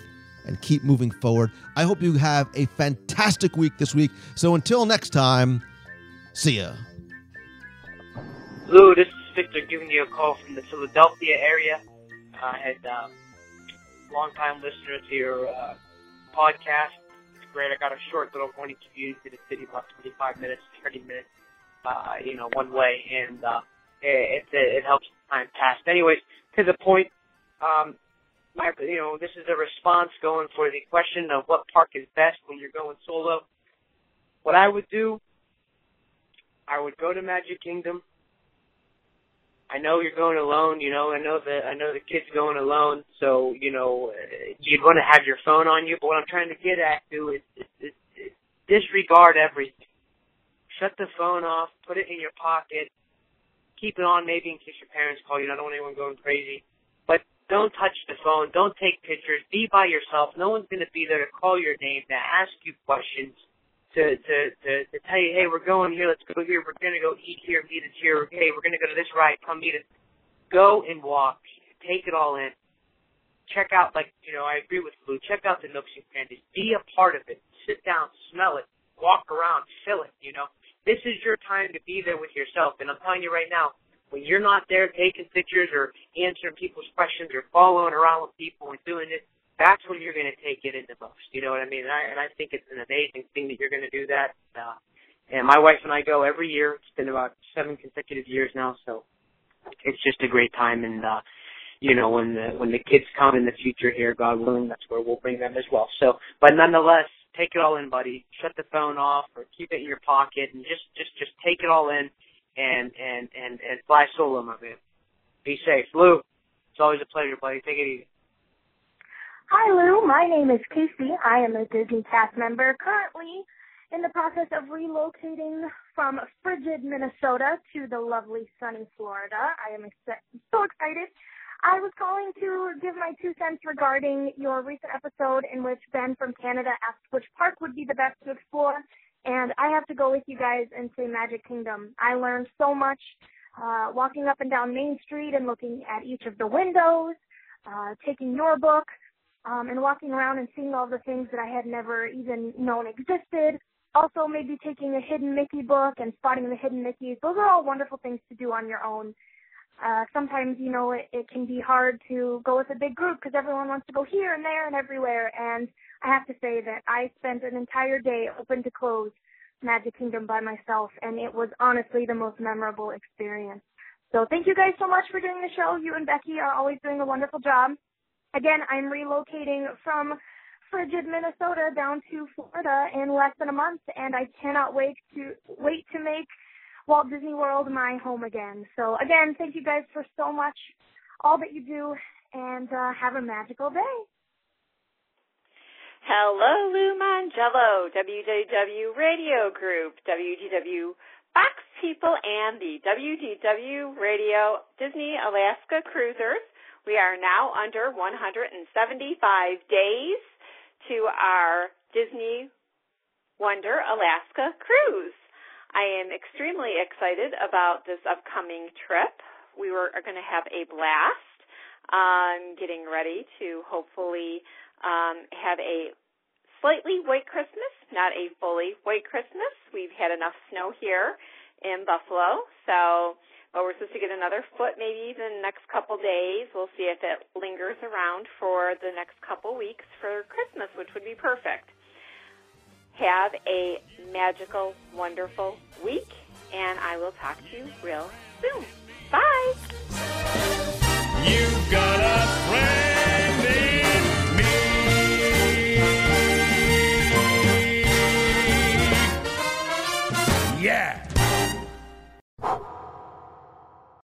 and keep moving forward. I hope you have a fantastic week this week. So until next time, see ya. Lou, this is Victor giving you a call from the Philadelphia area. I had uh, long-time listener to your uh, podcast. It's great. I got a short little morning commute to the city, about 25 minutes, 30 minutes, uh, you know, one way, and uh, it, it, it helps time pass. Anyways, to the point, um, my, you know, this is a response going for the question of what park is best when you're going solo. What I would do, I would go to Magic Kingdom. I know you're going alone, you know, I know the I know the kid's going alone, so, you know, you'd want to have your phone on you, but what I'm trying to get at to is, is, is, is disregard everything. Shut the phone off, put it in your pocket, keep it on maybe in case your parents call you. I don't want anyone going crazy. But don't touch the phone. Don't take pictures. Be by yourself. No one's going to be there to call your name, to ask you questions, to, to, to, to tell you, hey, we're going here. Let's go here. We're going to go eat here, meet us here. Hey, we're going to go to this ride. Come meet us. Go and walk. Take it all in. Check out, like, you know, I agree with Lou. Check out the nooks and crannies. Be a part of it. Sit down, smell it, walk around, feel it, you know. This is your time to be there with yourself. And I'm telling you right now, when you're not there taking pictures or answering people's questions or following around with people and doing it, that's when you're going to take it in the most. You know what I mean? And I, and I think it's an amazing thing that you're going to do that. Uh, and my wife and I go every year. It's been about seven consecutive years now, so it's just a great time. And uh, you know, when the when the kids come in the future here, God willing, that's where we'll bring them as well. So, but nonetheless, take it all in, buddy. Shut the phone off or keep it in your pocket and just just just take it all in and and and and fly solo, my man. Be safe, Lou. It's always a pleasure, buddy. Take it easy. Hi, Lou. My name is Casey. I am a Disney cast member currently in the process of relocating from frigid Minnesota to the lovely sunny Florida. I am so excited. I was calling to give my two cents regarding your recent episode in which Ben from Canada asked which park would be the best to explore. And I have to go with you guys and say Magic Kingdom. I learned so much uh, walking up and down Main Street and looking at each of the windows, uh, taking your book, um, and walking around and seeing all the things that I had never even known existed. Also, maybe taking a hidden Mickey book and spotting the hidden Mickeys. Those are all wonderful things to do on your own. Uh, sometimes, you know, it, it can be hard to go with a big group because everyone wants to go here and there and everywhere. And I have to say that I spent an entire day open to close Magic Kingdom by myself, and it was honestly the most memorable experience. So thank you guys so much for doing the show. You and Becky are always doing a wonderful job. Again, I'm relocating from frigid Minnesota down to Florida in less than a month, and I cannot wait to wait to make Walt Disney World my home again. So again, thank you guys for so much, all that you do, and uh, have a magical day. Hello, Lou Mongello, WDW Radio Group, WDW Fox People, and the WDW Radio Disney Alaska Cruisers. We are now under 175 days to our Disney Wonder Alaska cruise. I am extremely excited about this upcoming trip. We were, are going to have a blast um, getting ready to hopefully um, have a slightly white Christmas, not a fully white Christmas. We've had enough snow here in Buffalo, so well, we're supposed to get another foot maybe the next couple days. We'll see if it lingers around for the next couple weeks for Christmas, which would be perfect. Have a magical, wonderful week, and I will talk to you real soon. Bye. You've got a friend in me. Yeah.